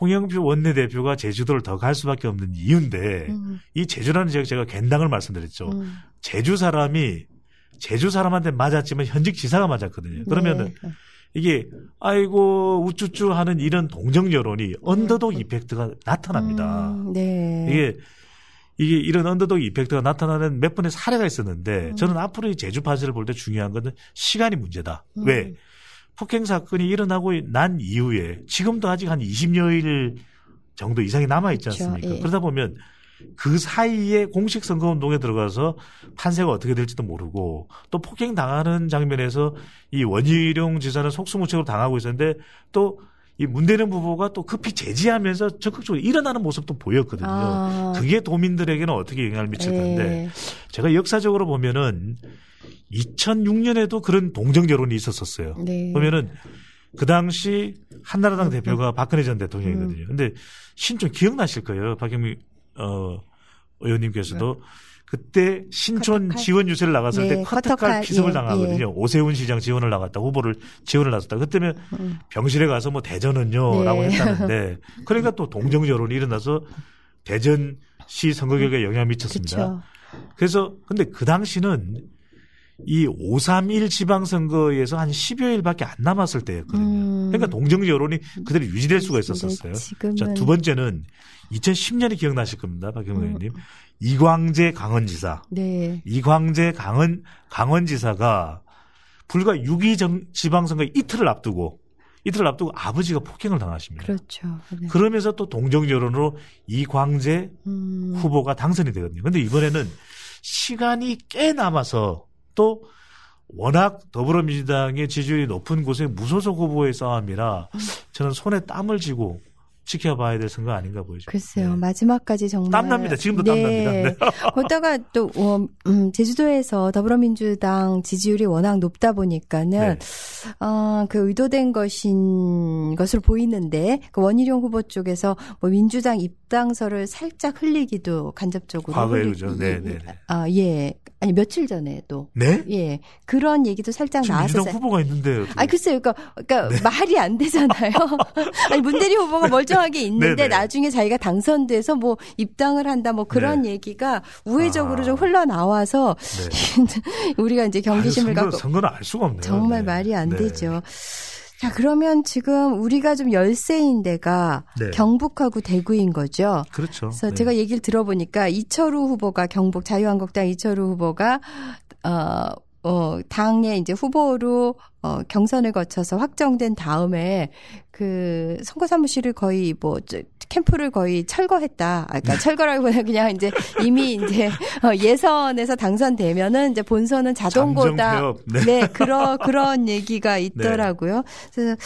홍영표 원내대표가 제주도를 더 갈 수밖에 없는 이유인데 음. 이 제주라는 지역 제가 겐당을 말씀드렸죠. 음. 제주 사람이 제주 사람한테 맞았지만 현직 지사가 맞았거든요. 그러면은 네. 이게 아이고 우쭈쭈 하는 이런 동정 여론이 언더독 이펙트가 나타납니다. 음, 네. 이게 이게 이런 언더독 이펙트가 나타나는 몇 번의 사례가 있었는데 음. 저는 앞으로 이 제주 파지를 볼 때 중요한 것은 시간이 문제다. 음. 왜? 폭행 사건이 일어나고 난 이후에 지금도 아직 한 20여일 정도 이상이 남아 있지 않습니까? 그렇죠. 예. 그러다 보면 그 사이에 공식 선거 운동에 들어가서 판세가 어떻게 될지도 모르고 또 폭행 당하는 장면에서 이 원희룡 지사는 속수무책으로 당하고 있었는데 또 이 문대령 부부가 또 급히 제지하면서 적극적으로 일어나는 모습도 보였거든요. 아. 그게 도민들에게는 어떻게 영향을 미칠 텐데 예. 제가 역사적으로 보면은 2006년에도 그런 동정 여론이 있었었어요. 네. 보면은 그 당시 한나라당 대표가 박근혜 전 대통령이거든요. 음. 근데 신좀 기억나실 거예요. 박영미 어, 의원님께서도 네. 그때 신촌 커터칼? 지원 유세를 나갔을 네, 때 커터칼 피습을 예, 당하거든요. 예. 오세훈 시장 지원을 나갔다 후보를 지원을 나섰다. 그때면 음. 병실에 가서 뭐 대전은요라고 네. 했다는데 그러니까 또 동정 여론이 일어나서 대전시 선거 결과에 영향을 미쳤습니다. 그쵸. 그래서 근데 그 당시는 이 531 지방선거에서 한 10여일 밖에 안 남았을 때였거든요. 음. 그러니까 동정 여론이 그대로 유지될 수가 있었었어요. 자, 두 번째는 2010년이 기억나실 겁니다. 박경호 의원님. 음. 이광재 강원지사. 네. 이광재 강원 강원지사가 불과 6.2 지방선거 이틀을 앞두고 이틀 앞두고 아버지가 폭행을 당하십니다. 그렇죠. 네. 그러면서 또 동정 여론으로 이광재 음. 후보가 당선이 되거든요. 근데 이번에는 시간이 꽤 남아서 또 워낙 더불어민주당의 지지율이 높은 곳에 무소속 후보의 싸움이라 음. 저는 손에 땀을 쥐고 지켜봐야 될 선거 아닌가 보이죠. 글쎄요. 네. 마지막까지 정말 땀납니다. 지금도 네. 땀납니다. 네. 거기다가 또 어, 음, 제주도에서 더불어민주당 지지율이 워낙 높다 보니까는 네. 어, 그 의도된 것인 것으로 보이는데 그 원희룡 후보 쪽에서 뭐 민주당 입당서를 살짝 흘리기도 간접적으로 과거에 그죠. 네, 네, 네. 아, 예. 아니 며칠 전에도 네? 예 그런 얘기도 살짝 나왔었어요. 후보가 있는데요. 아 글쎄요, 그러니까, 그러니까 네. 말이 안 되잖아요. 아니 문대리 후보가 멀쩡하게 있는데 네네. 나중에 자기가 당선돼서 뭐 입당을 한다 뭐 그런 네. 얘기가 우회적으로 아. 좀 흘러 나와서 네. 우리가 이제 경계심을 아유, 선거, 갖고 선거는 알 수가 없네요. 정말 네. 말이 안 네. 되죠. 자, 그러면 지금 우리가 좀 열세인 데가 네. 경북하고 대구인 거죠. 그렇죠. 그래서 네. 제가 얘기를 들어보니까 이철우 후보가 경북 자유한국당 이철우 후보가 어, 어, 당의 이제 후보로 어, 경선을 거쳐서 확정된 다음에 그 선거 사무실을 거의 뭐 캠프를 거의 철거했다. 아, 그러니까 철거라기보다 그냥 이제 이미 이제 어, 예선에서 당선되면은 이제 본선은 자동고다. 네. 네, 그런 그런 얘기가 네. 있더라고요. 그래서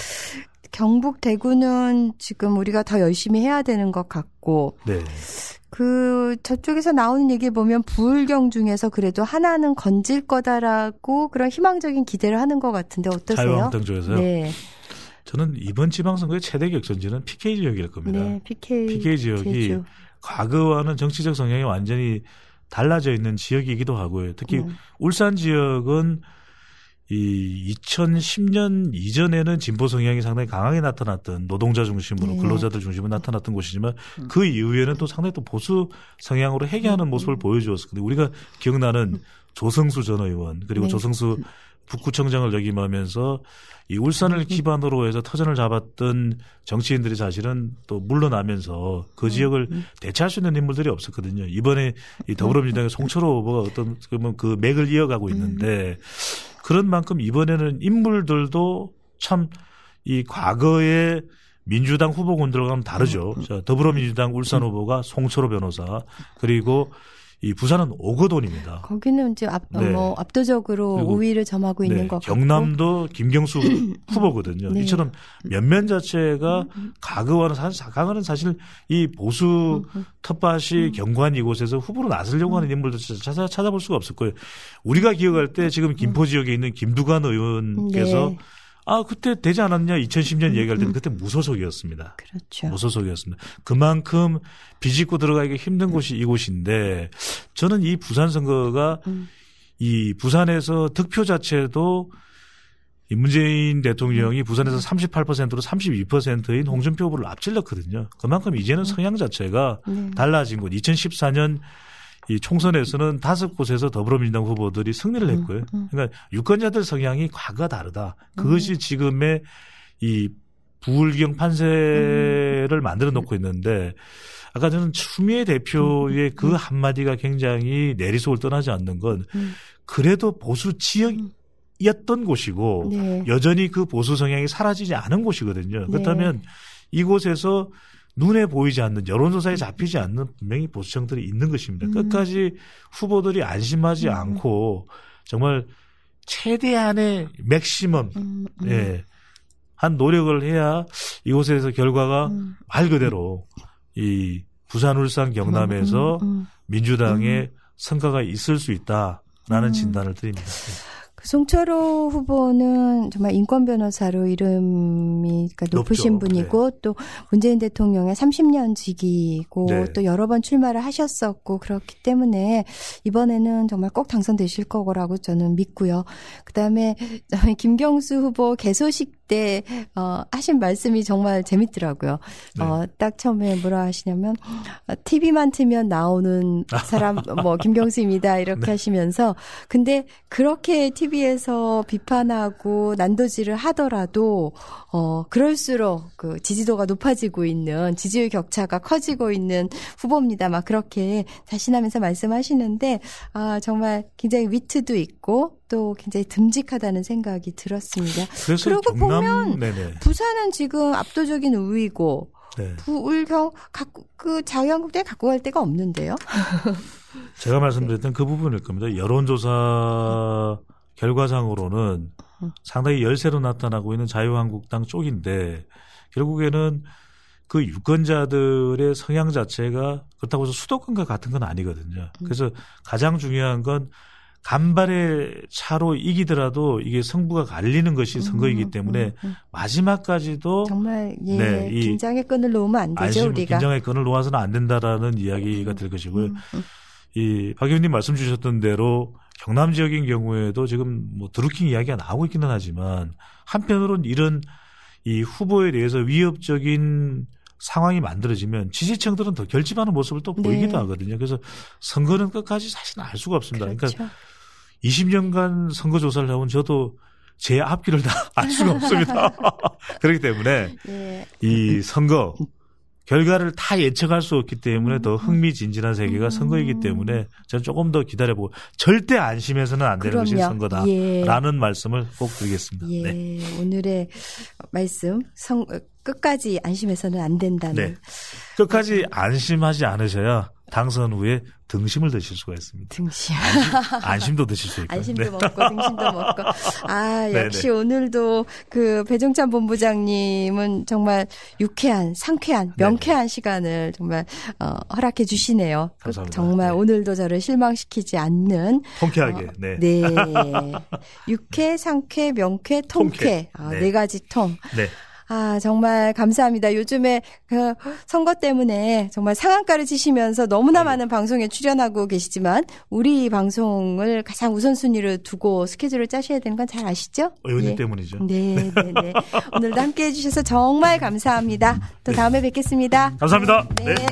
경북 대구는 지금 우리가 더 열심히 해야 되는 것 같고. 네. 그 저쪽에서 나오는 얘기 보면 부울경 중에서 그래도 하나는 건질 거다라고 그런 희망적인 기대를 하는 것 같은데 어떠세요? 자유한국당 쪽에서요. 네. 저는 이번 지방선거의 최대 격전지는 PK 지역일 겁니다. 네, PK, PK 지역이 제주. 과거와는 정치적 성향이 완전히 달라져 있는 지역이기도 하고요. 특히 네. 울산 지역은 이 2010년 이전에는 진보 성향이 상당히 강하게 나타났던 노동자 중심으로 네. 근로자들 중심으로 나타났던 곳이지만 음. 그 이후에는 또 상당히 또 보수 성향으로 회귀하는 음. 모습을 보여주었거든요. 우리가 기억나는 음. 조성수 전 의원 그리고 네. 조성수 북구청장을 역임하면서 이 울산을 음. 기반으로 해서 터전을 잡았던 정치인들이 사실은 또 물러나면서 그 음. 지역을 음. 대체할 수 있는 인물들이 없었거든요. 이번에 이 더불어민주당의 송철호 후보가 어떤 그러면 그 맥을 이어가고 있는데 그런 만큼 이번에는 인물들도 참 이 과거에 민주당 후보군들과는 다르죠. 자, 더불어민주당 울산 후보가 송철호 변호사 그리고 이 부산은 오거돈입니다. 거기는 이제 앞, 네. 뭐 압도적으로 우위를 점하고 네. 있는 것 같고 경남도 김경수 후보거든요. 네. 이처럼 면면 자체가 음, 음. 과거와는 사실 과거는 사실 이 보수 음, 텃밭이 경관 이곳에서 후보로 나서려고 하는 인물도 찾아, 찾아볼 수가 없을 거예요. 우리가 기억할 때 지금 김포 지역에 있는 김두관 의원께서 네. 아, 그때 되지 않았냐? 2010년 음, 얘기할 때는 음. 그때 무소속이었습니다. 그렇죠. 무소속이었습니다. 그만큼 비집고 들어가기가 힘든 곳이 이곳인데 저는 이 부산 선거가 음. 이 부산에서 득표 자체도 이 문재인 대통령이 부산에서 38%로 32%인 홍준표 후보를 앞질렀거든요. 그만큼 이제는 성향 자체가 네. 달라진 곳. 2014년 이 총선에서는 다섯 곳에서 더불어민주당 후보들이 승리를 했고요. 음, 음. 그러니까 유권자들 성향이 과거와 다르다. 그것이 음. 지금의 이 부울경 판세를 만들어 놓고 있는데 아까 저는 추미애 대표의 그 한마디가 굉장히 내리속을 떠나지 않는 건 그래도 보수 지역 이었던 곳이고 네. 여전히 그 보수 성향이 사라지지 않은 곳이거든요. 그렇다면 네. 이곳에서 눈에 보이지 않는 여론조사에 잡히지 않는 분명히 보수층들이 있는 것입니다. 음. 끝까지 후보들이 안심하지 음. 않고 정말 최대한의 맥시멈 음, 음. 예. 한 노력을 해야 이곳에서 결과가 음. 말 그대로 이 부산, 울산, 경남에서 음, 민주당의 선거가 있을 수 있다라는 진단을 드립니다. 송철호 후보는 정말 인권 변호사로 이름이 그러니까 높으신 높죠. 분이고 네. 또 문재인 대통령의 30년 지기고 네. 또 여러 번 출마를 하셨었고 그렇기 때문에 이번에는 정말 꼭 당선되실 거라고 저는 믿고요. 그다음에 김경수 후보 개소식 때 어, 하신 말씀이 정말 재밌더라고요. 네. 어, 딱 처음에 뭐라 하시냐면 TV만 틀면 나오는 사람 뭐 김경수입니다 이렇게 네. 하시면서 근데 그렇게 TV에서 비판하고 난도질을 하더라도 어 그럴수록 그 지지도가 높아지고 있는 지지율 격차가 커지고 있는 후보입니다. 막 그렇게 자신하면서 말씀하시는데 아 정말 굉장히 위트도 있고 또 굉장히 듬직하다는 생각이 들었습니다. 그래서 그리고 그 러면 네네. 부산은 지금 압도적인 우위고 네. 부울경 갖고 그 자유한국당에 갖고 갈 데가 없는데요. 제가 말씀드렸던 그 부분일 겁니다. 여론조사 결과상으로는 상당히 열세로 나타나고 있는 자유한국당 쪽인데 결국에는 그 유권자들의 성향 자체가 그렇다고 해서 수도권과 같은 건 아니거든요. 그래서 가장 중요한 건 간발의 차로 이기더라도 이게 성부가 갈리는 것이 선거이기 음, 때문에 음, 음, 음. 마지막까지도 정말 예, 네, 긴장의 끈을 놓으면 안 되죠 안심, 우리가 긴장의 끈을 놓아서는 안 된다라는 이야기가 될 것이고요. 이박 의원님 말씀 주셨던 대로 경남 지역인 경우에도 지금 뭐 드루킹 이야기가 나오고 있기는 하지만 한편으로는 이런 이 후보에 대해서 위협적인 상황이 만들어지면 지지층들은 더 결집하는 모습을 또 보이기도 네. 하거든요. 그래서 선거는 끝까지 사실은 알 수가 없습니다. 그러니까 그렇죠. 그러니까 20년간 선거 조사를 해온 저도 제 앞길을 다 알 수가 없습니다. 그렇기 때문에 네. 이 선거 결과를 다 예측할 수 없기 때문에 더 흥미진진한 세계가 선거이기 때문에 저는 조금 더 기다려보고 절대 안심해서는 안 되는 그럼요. 것이 선거다라는 예. 말씀을 꼭 드리겠습니다. 예. 네. 오늘의 말씀 성, 끝까지 안심해서는 안 된다는. 네. 끝까지 안심하지 않으셔야 당선 후에 등심을 드실 수가 있습니다. 등심. 안심, 도 드실 수 있고. 안심도 네. 먹고 등심도 먹고. 아, 역시 네네. 오늘도 그 배종찬 본부장님은 정말 유쾌한, 상쾌한, 명쾌한 네네. 시간을 정말 어, 허락해 주시네요. 감사합니다. 정말 네. 오늘도 저를 실망시키지 않는 통쾌하게. 어, 네. 네. 유쾌, 상쾌, 명쾌, 통쾌. 통쾌. 아, 네. 네 가지 통. 네. 아, 정말 감사합니다. 요즘에 그 선거 때문에 정말 상한가를 치시면서 너무나 많은 방송에 출연하고 계시지만 우리 방송을 가장 우선순위로 두고 스케줄을 짜셔야 되는 건 잘 아시죠? 의원님 예. 때문이죠. 네, 네, 네. 오늘도 함께 해주셔서 정말 감사합니다. 또 네. 다음에 뵙겠습니다. 감사합니다. 네. 네.